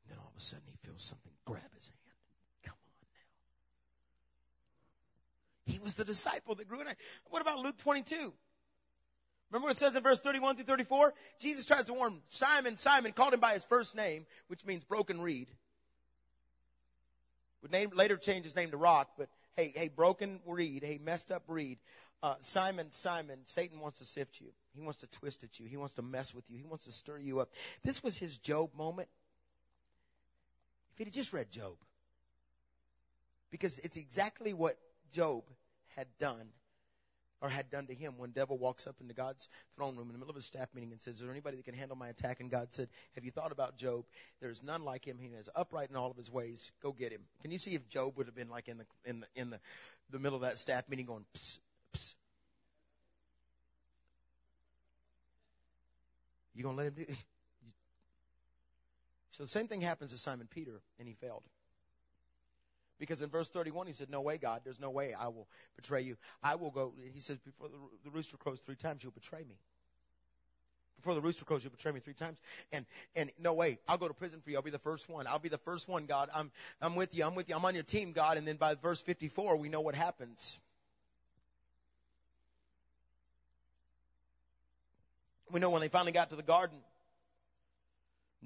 And then all of a sudden he feels something grab his hand. Come on now. He was the disciple that grew in. What about Luke 22? Remember what it says in verse 31 through 34? Jesus tries to warn Simon. Simon called him by his first name, which means broken reed. Would name, later change his name to Rock, but hey, hey, broken reed, hey, messed up reed. Uh, Simon, Simon, Satan wants to sift you. He wants to twist at you. He wants to mess with you. He wants to stir you up. This was his Job moment. If he'd just read Job, because it's exactly what Job had done or had done to him when devil walks up into God's throne room in the middle of a staff meeting and says, Is there anybody that can handle my attack? And God said, Have you thought about Job? There's none like him. He is upright in all of his ways. Go get him. Can you see if Job would have been like in the in the in the, the middle of that staff meeting going psst, You gonna let him do So the same thing happens to Simon Peter, and he failed. Because in verse 31, he said, No way, God, there's no way I will betray you. I will go, he says, before the rooster crows three times, you'll betray me. Before the rooster crows, you'll betray me three times. And, and no way, I'll go to prison for you. I'll be the first one. I'll be the first one, God. I'm, I'm with you. I'm with you. I'm on your team, God. And then by verse 54, we know what happens. We know when they finally got to the garden.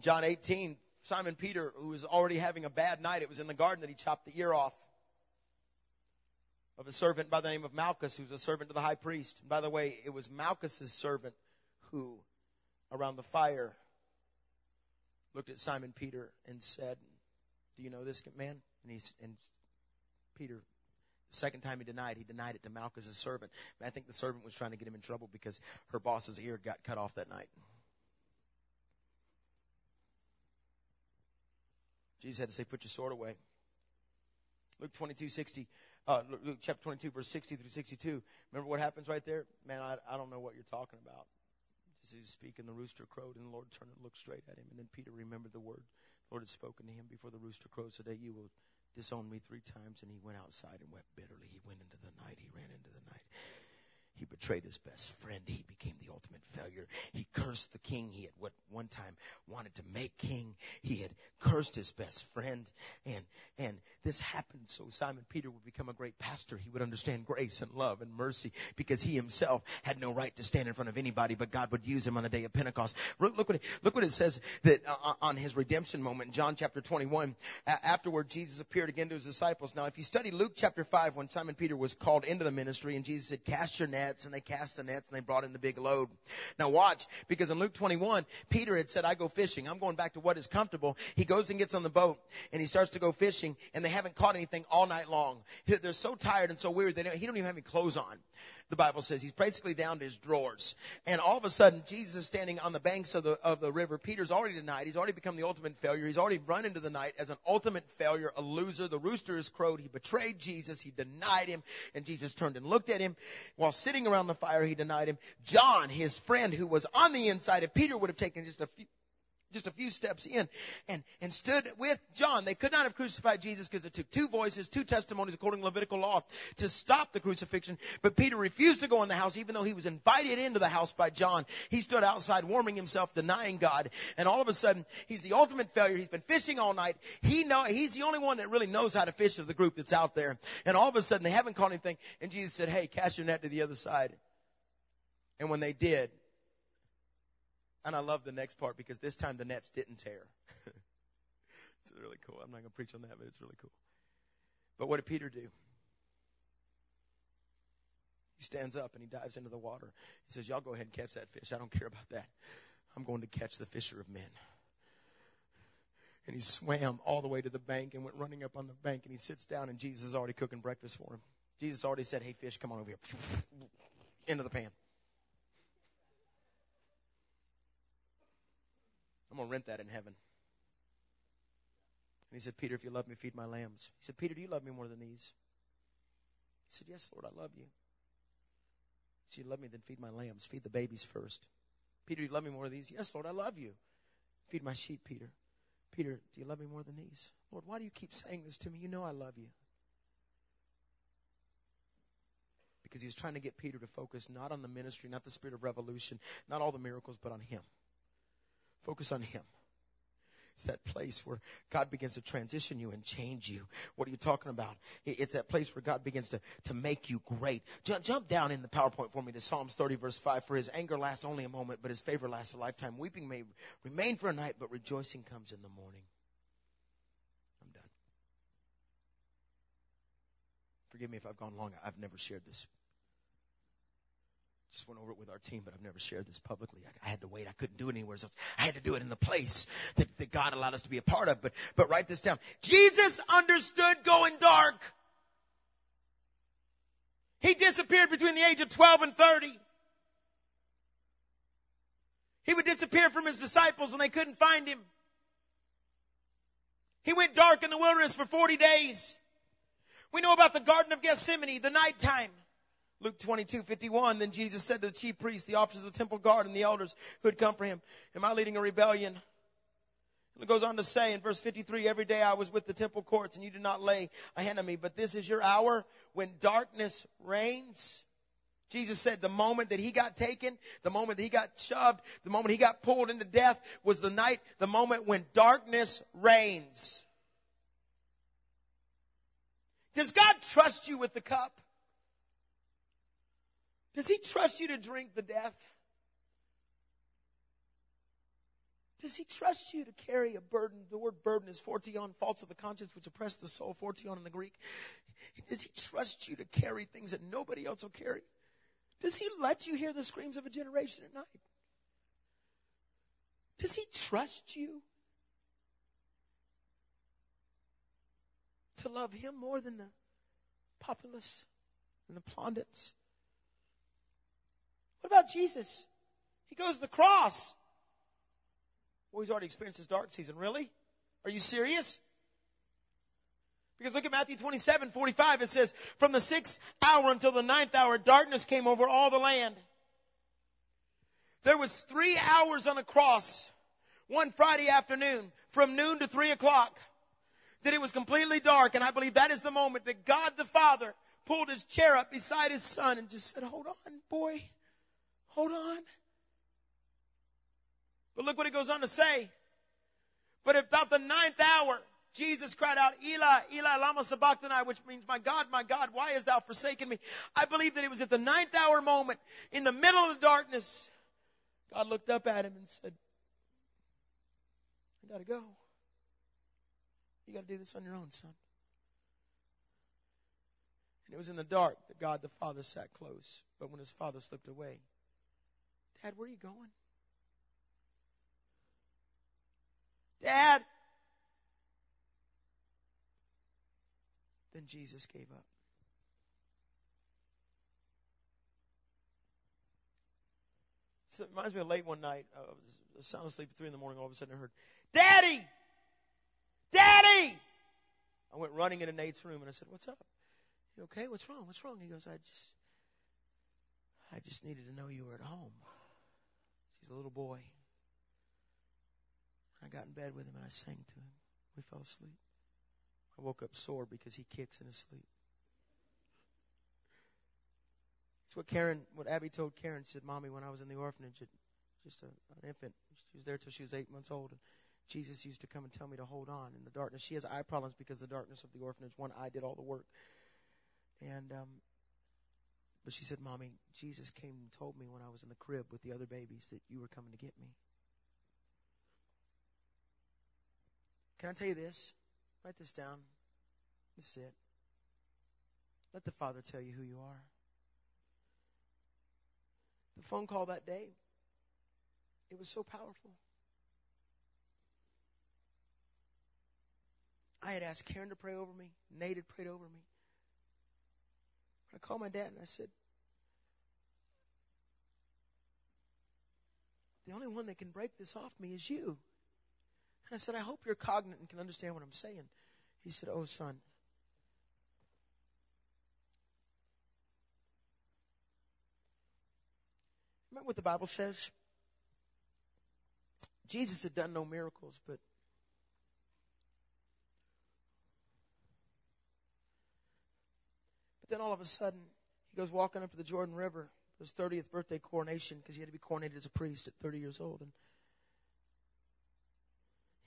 John 18, Simon Peter, who was already having a bad night, it was in the garden that he chopped the ear off of a servant by the name of Malchus, who was a servant to the high priest. And by the way, it was Malchus's servant who, around the fire, looked at Simon Peter and said, "Do you know this man?" And he and Peter, second time he denied, he denied it to Malchus's servant. I think the servant was trying to get him in trouble because her boss's ear got cut off that night. Jesus had to say, put your sword away. Luke 22, 60, uh, Luke chapter 22, verse 60 through 62. Remember what happens right there? Man, I, I don't know what you're talking about. Just he's speaking, the rooster crowed, and the Lord turned and looked straight at him. And then Peter remembered the word the Lord had spoken to him before the rooster crowed. Today you will disown me three times. And he went outside and wept bitterly. He went into the night. He ran into the night. He betrayed his best friend. He became the ultimate failure. He cursed the king he had what one time wanted to make king. He had cursed his best friend. And, and this happened so Simon Peter would become a great pastor. He would understand grace and love and mercy because he himself had no right to stand in front of anybody, but God would use him on the day of Pentecost. Look, look what it, look what it says that uh, on his redemption moment in John chapter 21. afterward, Jesus appeared again to his disciples. Now, if you study Luke chapter 5, when Simon Peter was called into the ministry and Jesus said, cast your net nets and they cast the nets and they brought in the big load. Now watch, because in Luke 21, Peter had said, I go fishing. I'm going back to what is comfortable. He goes and gets on the boat and he starts to go fishing and they haven't caught anything all night long. They're so tired and so weary, they don't, he don't even have any clothes on the Bible says. He's basically down to his drawers. And all of a sudden, Jesus is standing on the banks of the, of the river. Peter's already denied. He's already become the ultimate failure. He's already run into the night as an ultimate failure, a loser. The rooster has crowed. He betrayed Jesus. He denied him. And Jesus turned and looked at him. While sitting around the fire, he denied him. John, his friend who was on the inside, if Peter would have taken just a few, just a few steps in and, and stood with John. They could not have crucified Jesus because it took two voices, two testimonies according to Levitical law to stop the crucifixion. But Peter refused to go in the house even though he was invited into the house by John. He stood outside warming himself, denying God. And all of a sudden, he's the ultimate failure. He's been fishing all night. He know, he's the only one that really knows how to fish of the group that's out there. And all of a sudden, they haven't caught anything. And Jesus said, hey, cast your net to the other side. And when they did, and I love the next part because this time the nets didn't tear. it's really cool. I'm not going to preach on that, but it's really cool. But what did Peter do? He stands up and he dives into the water. He says, Y'all go ahead and catch that fish. I don't care about that. I'm going to catch the fisher of men. And he swam all the way to the bank and went running up on the bank and he sits down and Jesus is already cooking breakfast for him. Jesus already said, Hey, fish, come on over here. Into the pan. I'm going to rent that in heaven. And he said, Peter, if you love me, feed my lambs. He said, Peter, do you love me more than these? He said, Yes, Lord, I love you. He said, You love me, then feed my lambs. Feed the babies first. Peter, do you love me more than these? Yes, Lord, I love you. Feed my sheep, Peter. Peter, do you love me more than these? Lord, why do you keep saying this to me? You know I love you. Because he was trying to get Peter to focus not on the ministry, not the spirit of revolution, not all the miracles, but on him. Focus on Him. It's that place where God begins to transition you and change you. What are you talking about? It's that place where God begins to, to make you great. Jump, jump down in the PowerPoint for me to Psalms 30 verse 5. For his anger lasts only a moment, but his favor lasts a lifetime. Weeping may remain for a night, but rejoicing comes in the morning. I'm done. Forgive me if I've gone long. I've never shared this just went over it with our team, but I've never shared this publicly. I, I, had to wait. I couldn't do it anywhere else. I had to do it in the place that, that God allowed us to be a part of. But, but write this down. Jesus understood going dark. He disappeared between the age of 12 and 30. He would disappear from his disciples and they couldn't find him. He went dark in the wilderness for 40 days. We know about the Garden of Gethsemane, the nighttime. Luke 22, 51, then Jesus said to the chief priests, the officers of the temple guard, and the elders who had come for him, Am I leading a rebellion? And it goes on to say in verse 53, Every day I was with the temple courts, and you did not lay a hand on me, but this is your hour when darkness reigns. Jesus said the moment that he got taken, the moment that he got shoved, the moment he got pulled into death was the night, the moment when darkness reigns. Does God trust you with the cup? Does he trust you to drink the death? Does he trust you to carry a burden? The word burden is phortion, faults of the conscience which oppress the soul, phortion in the Greek. Does he trust you to carry things that nobody else will carry? Does he let you hear the screams of a generation at night? Does he trust you to love him more than the populace and the plaudits? What about Jesus? He goes to the cross. Well, he's already experienced his dark season. Really? Are you serious? Because look at Matthew 27, 45. It says, from the sixth hour until the ninth hour, darkness came over all the land. There was three hours on the cross, one Friday afternoon, from noon to three o'clock, that it was completely dark. And I believe that is the moment that God the Father pulled his chair up beside his son and just said, hold on, boy. Hold on. But look what it goes on to say. But about the ninth hour, Jesus cried out, Eli, Eli, lama sabachthani, which means, my God, my God, why hast thou forsaken me? I believe that it was at the ninth hour moment, in the middle of the darkness, God looked up at him and said, I gotta go. You gotta do this on your own, son. And it was in the dark that God the Father sat close. But when his father slipped away, Dad, where are you going? Dad! Then Jesus gave up. So it reminds me of late one night. I was sound asleep at three in the morning. All of a sudden, I heard, "Daddy, Daddy!" I went running into Nate's room and I said, "What's up? You okay? What's wrong? What's wrong?" He goes, "I just, I just needed to know you were at home." He's a little boy. I got in bed with him and I sang to him. We fell asleep. I woke up sore because he kicks in his sleep. It's what Karen, what Abby told Karen. She said, "Mommy, when I was in the orphanage, just a, an infant, she was there till she was eight months old, and Jesus used to come and tell me to hold on in the darkness. She has eye problems because the darkness of the orphanage. One eye did all the work, and um, but she said, Mommy, Jesus came and told me when I was in the crib with the other babies that you were coming to get me. Can I tell you this? Write this down. This is it. Let the Father tell you who you are. The phone call that day, it was so powerful. I had asked Karen to pray over me. Nate had prayed over me. I called my dad and I said, The only one that can break this off me is you. And I said, I hope you're cognizant and can understand what I'm saying. He said, Oh, son. Remember what the Bible says? Jesus had done no miracles, but then all of a sudden, he goes walking up to the Jordan River for his 30th birthday coronation because he had to be coronated as a priest at 30 years old. And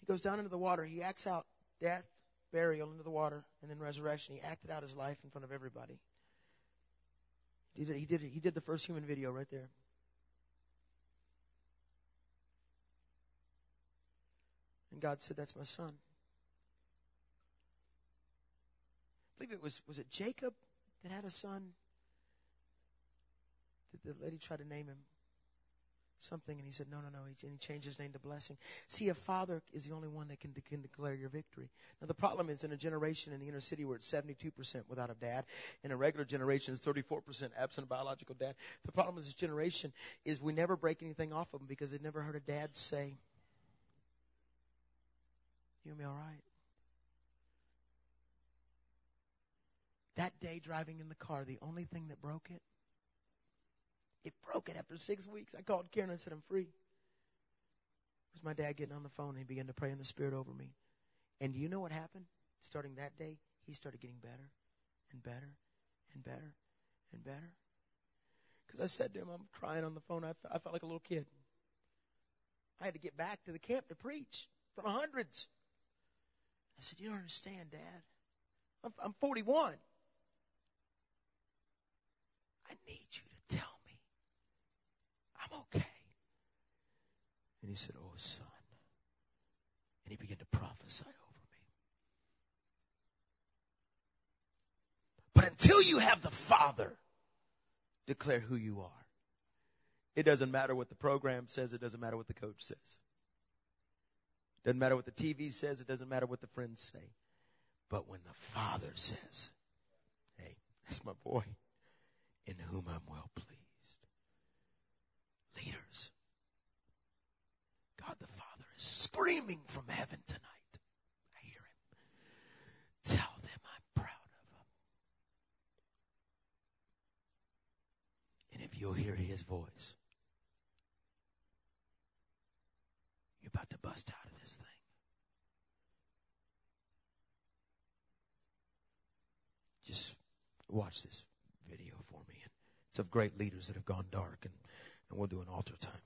he goes down into the water. He acts out death, burial into the water, and then resurrection. He acted out his life in front of everybody. He did, it, he did, it, he did the first human video right there. And God said, That's my son. I believe it was, was it Jacob that had a son. Did the lady try to name him something? And he said, no, no, no. And he changed his name to Blessing. See, a father is the only one that can, can declare your victory. Now, the problem is in a generation in the inner city where it's 72% without a dad, in a regular generation it's 34% absent biological dad. The problem with this generation is we never break anything off of them because they've never heard a dad say, you and me all right? That day driving in the car, the only thing that broke it, it broke it after six weeks. I called Karen and said, I'm free. It was my dad getting on the phone and he began to pray in the Spirit over me. And you know what happened? Starting that day, he started getting better and better and better and better. Because I said to him, I'm crying on the phone. I, felt like a little kid. I had to get back to the camp to preach front hundreds. I said, You don't understand, Dad. I'm, I'm 41. I need you to tell me I'm okay. And he said, Oh, son. And he began to prophesy over me. But until you have the Father declare who you are, it doesn't matter what the program says, it doesn't matter what the coach says. It doesn't matter what the TV says, it doesn't matter what the friends say. But when the Father says, Hey, that's my boy in whom I'm well pleased. Leaders, God the Father is screaming from heaven tonight. I hear him. Tell them I'm proud of them. And if you'll hear his voice, you're about to bust out of this thing. Just watch this video for me. And it's of great leaders that have gone dark, and, and we'll do an altar time.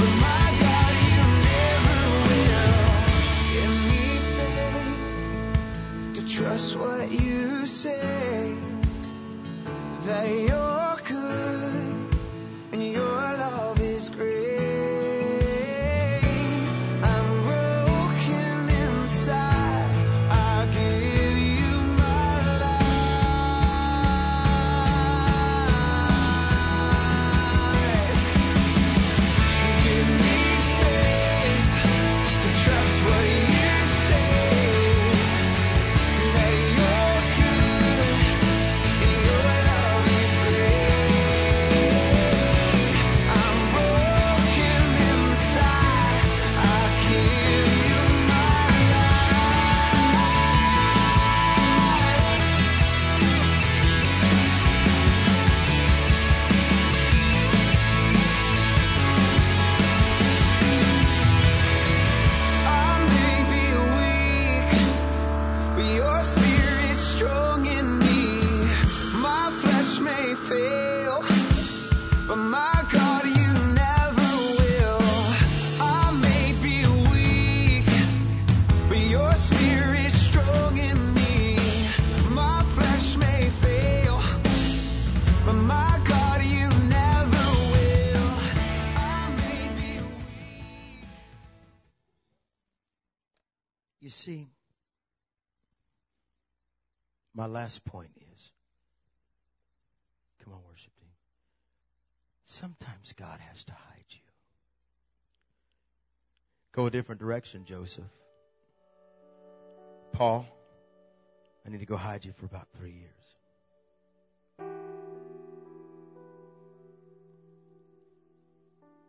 But my last point is come on, worship team. Sometimes God has to hide you. Go a different direction, Joseph. Paul, I need to go hide you for about three years.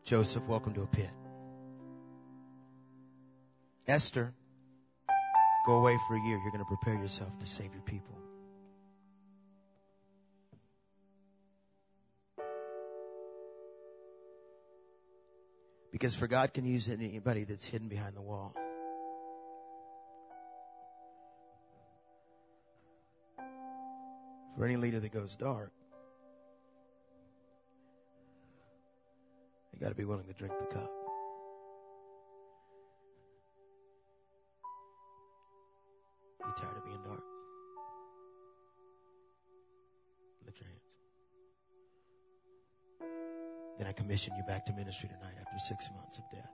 Joseph, welcome to a pit. Esther, go away for a year. You're going to prepare yourself to save your people. Because for God can use anybody that's hidden behind the wall. For any leader that goes dark, they got to be willing to drink the cup. You tired of being dark? Lift your hands. I commission you back to ministry tonight after six months of death.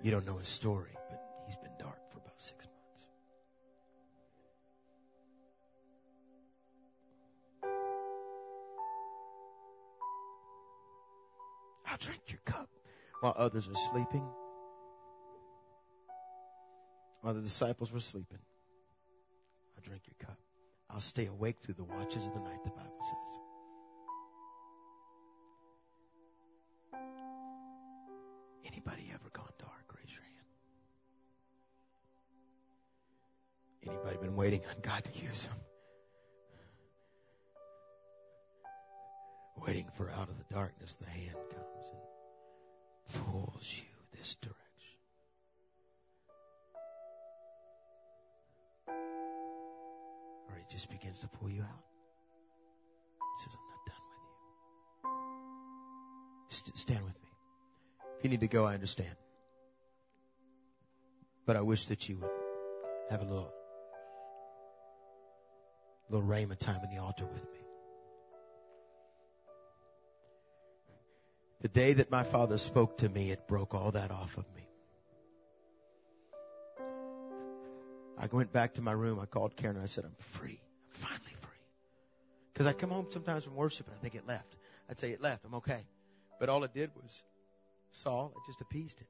You don't know his story, but he's been dark for about six months. I'll drink your cup while others are sleeping. While the disciples were sleeping, I'll drink your cup. I'll stay awake through the watches of the night, the Bible says. Anybody ever gone dark? Raise your hand. Anybody been waiting on God to use them? Waiting for out of the darkness the hand comes and pulls you this direction. He just begins to pull you out. He says, I'm not done with you. St- stand with me. If you need to go, I understand. But I wish that you would have a little little Rhema time in the altar with me. The day that my father spoke to me, it broke all that off of me. I went back to my room. I called Karen and I said, I'm free. I'm finally free. Because I come home sometimes from worship and I think it left. I'd say it left. I'm okay. But all it did was Saul, it just appeased it.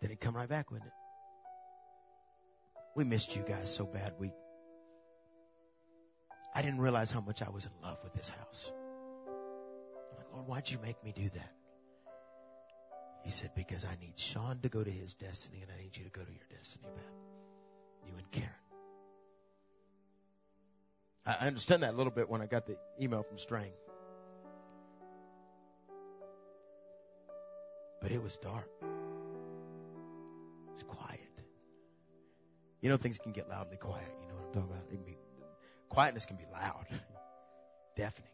Then it'd come right back, wouldn't it? We missed you guys so bad. We, I didn't realize how much I was in love with this house. I'm like, Lord, why'd you make me do that? He said, because I need Sean to go to his destiny and I need you to go to your destiny, Pat. You and Karen. I understand that a little bit when I got the email from Strang. But it was dark. It's quiet. You know, things can get loudly quiet. You know what I'm talking about? It can be, quietness can be loud, deafening.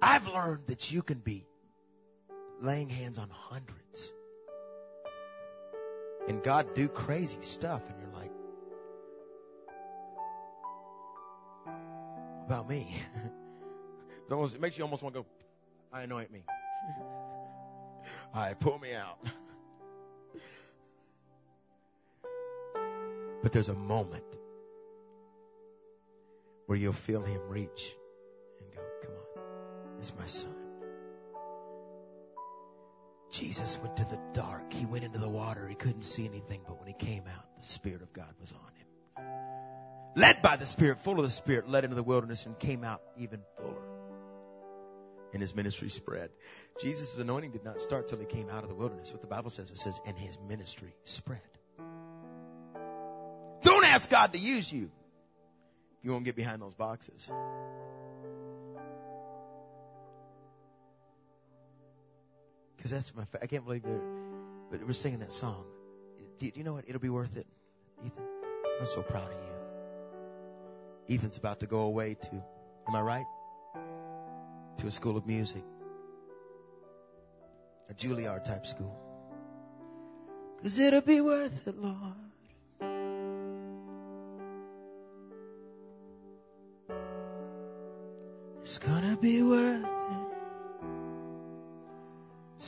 I've learned that you can be laying hands on hundreds and God do crazy stuff and you're like, about me? It almost, it makes you almost want to go, I anoint me. All right, pull me out. But there's a moment where you'll feel him reach it's my son. Jesus went to the dark. He went into the water. He couldn't see anything, but when he came out, the Spirit of God was on him. Led by the Spirit, full of the Spirit, led into the wilderness and came out even fuller. And his ministry spread. Jesus' anointing did not start till he came out of the wilderness. What the Bible says, it says, and his ministry spread. Don't ask God to use you. You won't get behind those boxes. Because that's my, I can't believe they're, but we're singing that song. Do, do you know what? It'll be worth it, Ethan. I'm so proud of you. Ethan's about to go away to, am I right? To a school of music. A Juilliard type school. Cause it'll be worth it, Lord. It's gonna be worth it.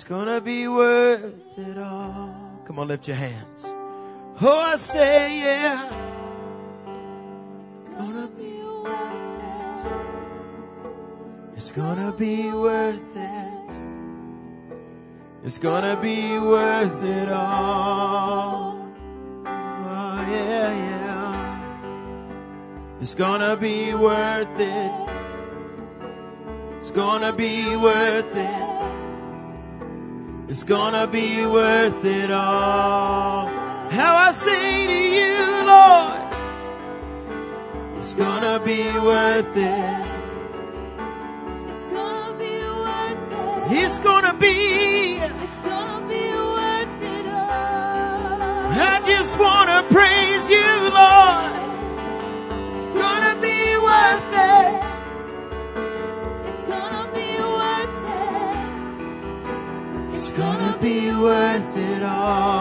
It's gonna be worth it all. Come on, lift your hands. Oh, I say yeah. It's gonna be worth it. It's gonna be worth it. It's gonna be worth it all. Oh, yeah, yeah. It's gonna be worth it. It's gonna be worth it. It's gonna be worth it all. How I say to you, Lord, it's gonna be worth it. It's gonna be worth it. It's gonna be. It's gonna be worth it all. I just wanna praise you, Lord. love.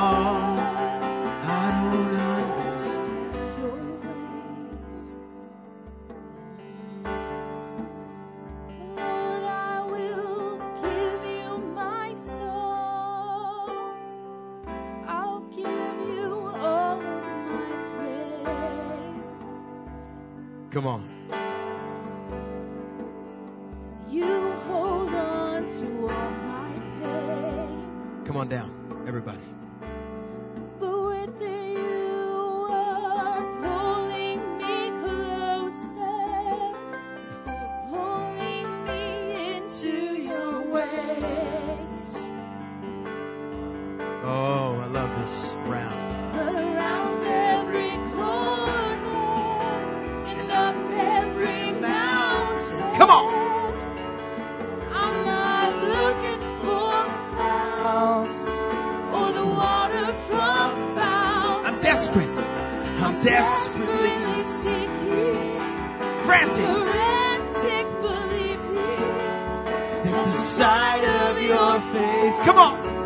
desperately seek frantic at the sight of your face. Come on.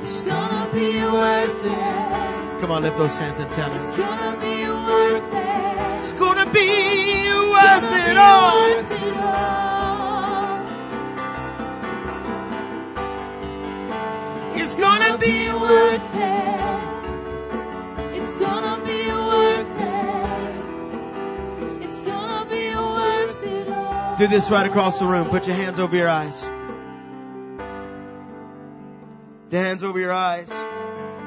it's gonna be worth it Come on, lift those hands and tell him. It's gonna be worth it. It's gonna be worth, it, all. It's gonna be worth it. It's gonna be worth it. It's gonna be worth it all. Do this right across the room. Put your hands over your eyes. The hands over your eyes.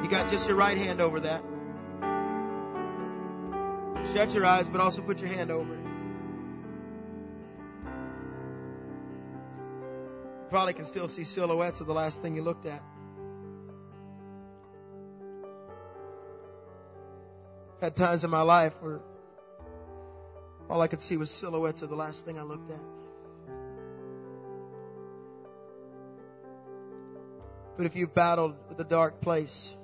You got just your right hand over that. Shut your eyes, but also put your hand over it. You probably can still see silhouettes of the last thing you looked at. Had times in my life where all I could see was silhouettes of the last thing I looked at. But if you've battled with a dark place,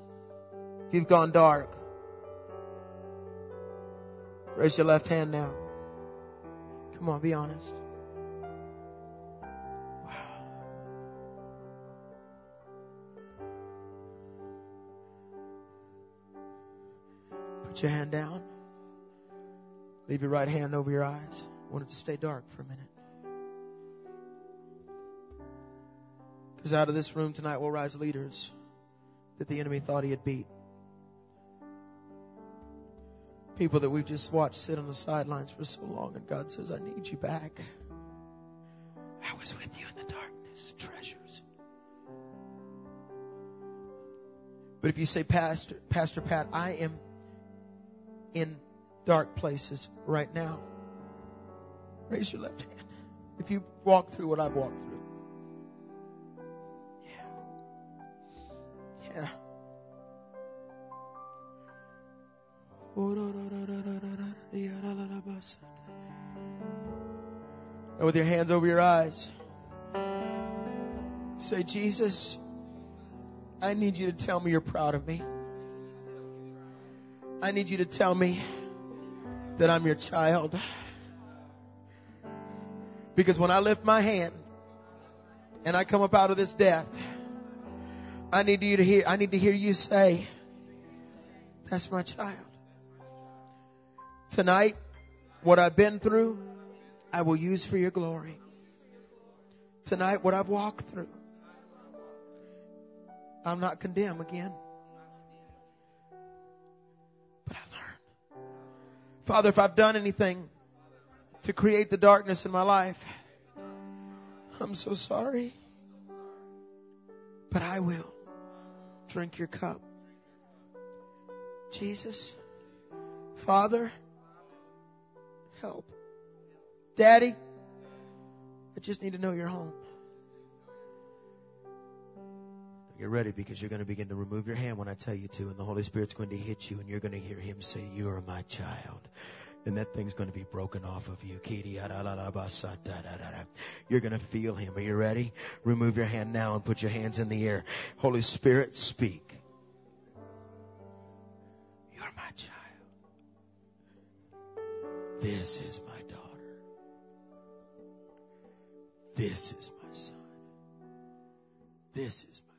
if you've gone dark, raise your left hand now. Come on, be honest. Put your hand down. Leave your right hand over your eyes. I want it to stay dark for a minute. Because out of this room tonight will rise leaders that the enemy thought he had beat. People that we've just watched sit on the sidelines for so long, and God says, I need you back. I was with you in the darkness, treasures. But if you say, Pastor, Pastor Pat, I am in dark places right now, raise your left hand. If you walk through what I've walked through. Yeah. Yeah. And with your hands over your eyes, say, Jesus, I need you to tell me you're proud of me. I need you to tell me that I'm your child. Because when I lift my hand and I come up out of this death, I need you to hear, I need to hear you say, that's my child. Tonight, what I've been through, I will use for your glory. Tonight, what I've walked through, I'm not condemned again. Father, if I've done anything to create the darkness in my life, I'm so sorry. But I will drink your cup. Jesus, Father, help. Daddy, I just need to know you're home. Get ready because you're going to begin to remove your hand when I tell you to, and the Holy Spirit's going to hit you, and you're going to hear Him say, You are my child. And that thing's going to be broken off of you. You're going to feel Him. Are you ready? Remove your hand now and put your hands in the air. Holy Spirit, speak. You're my child. This is my daughter. This is my son. This is my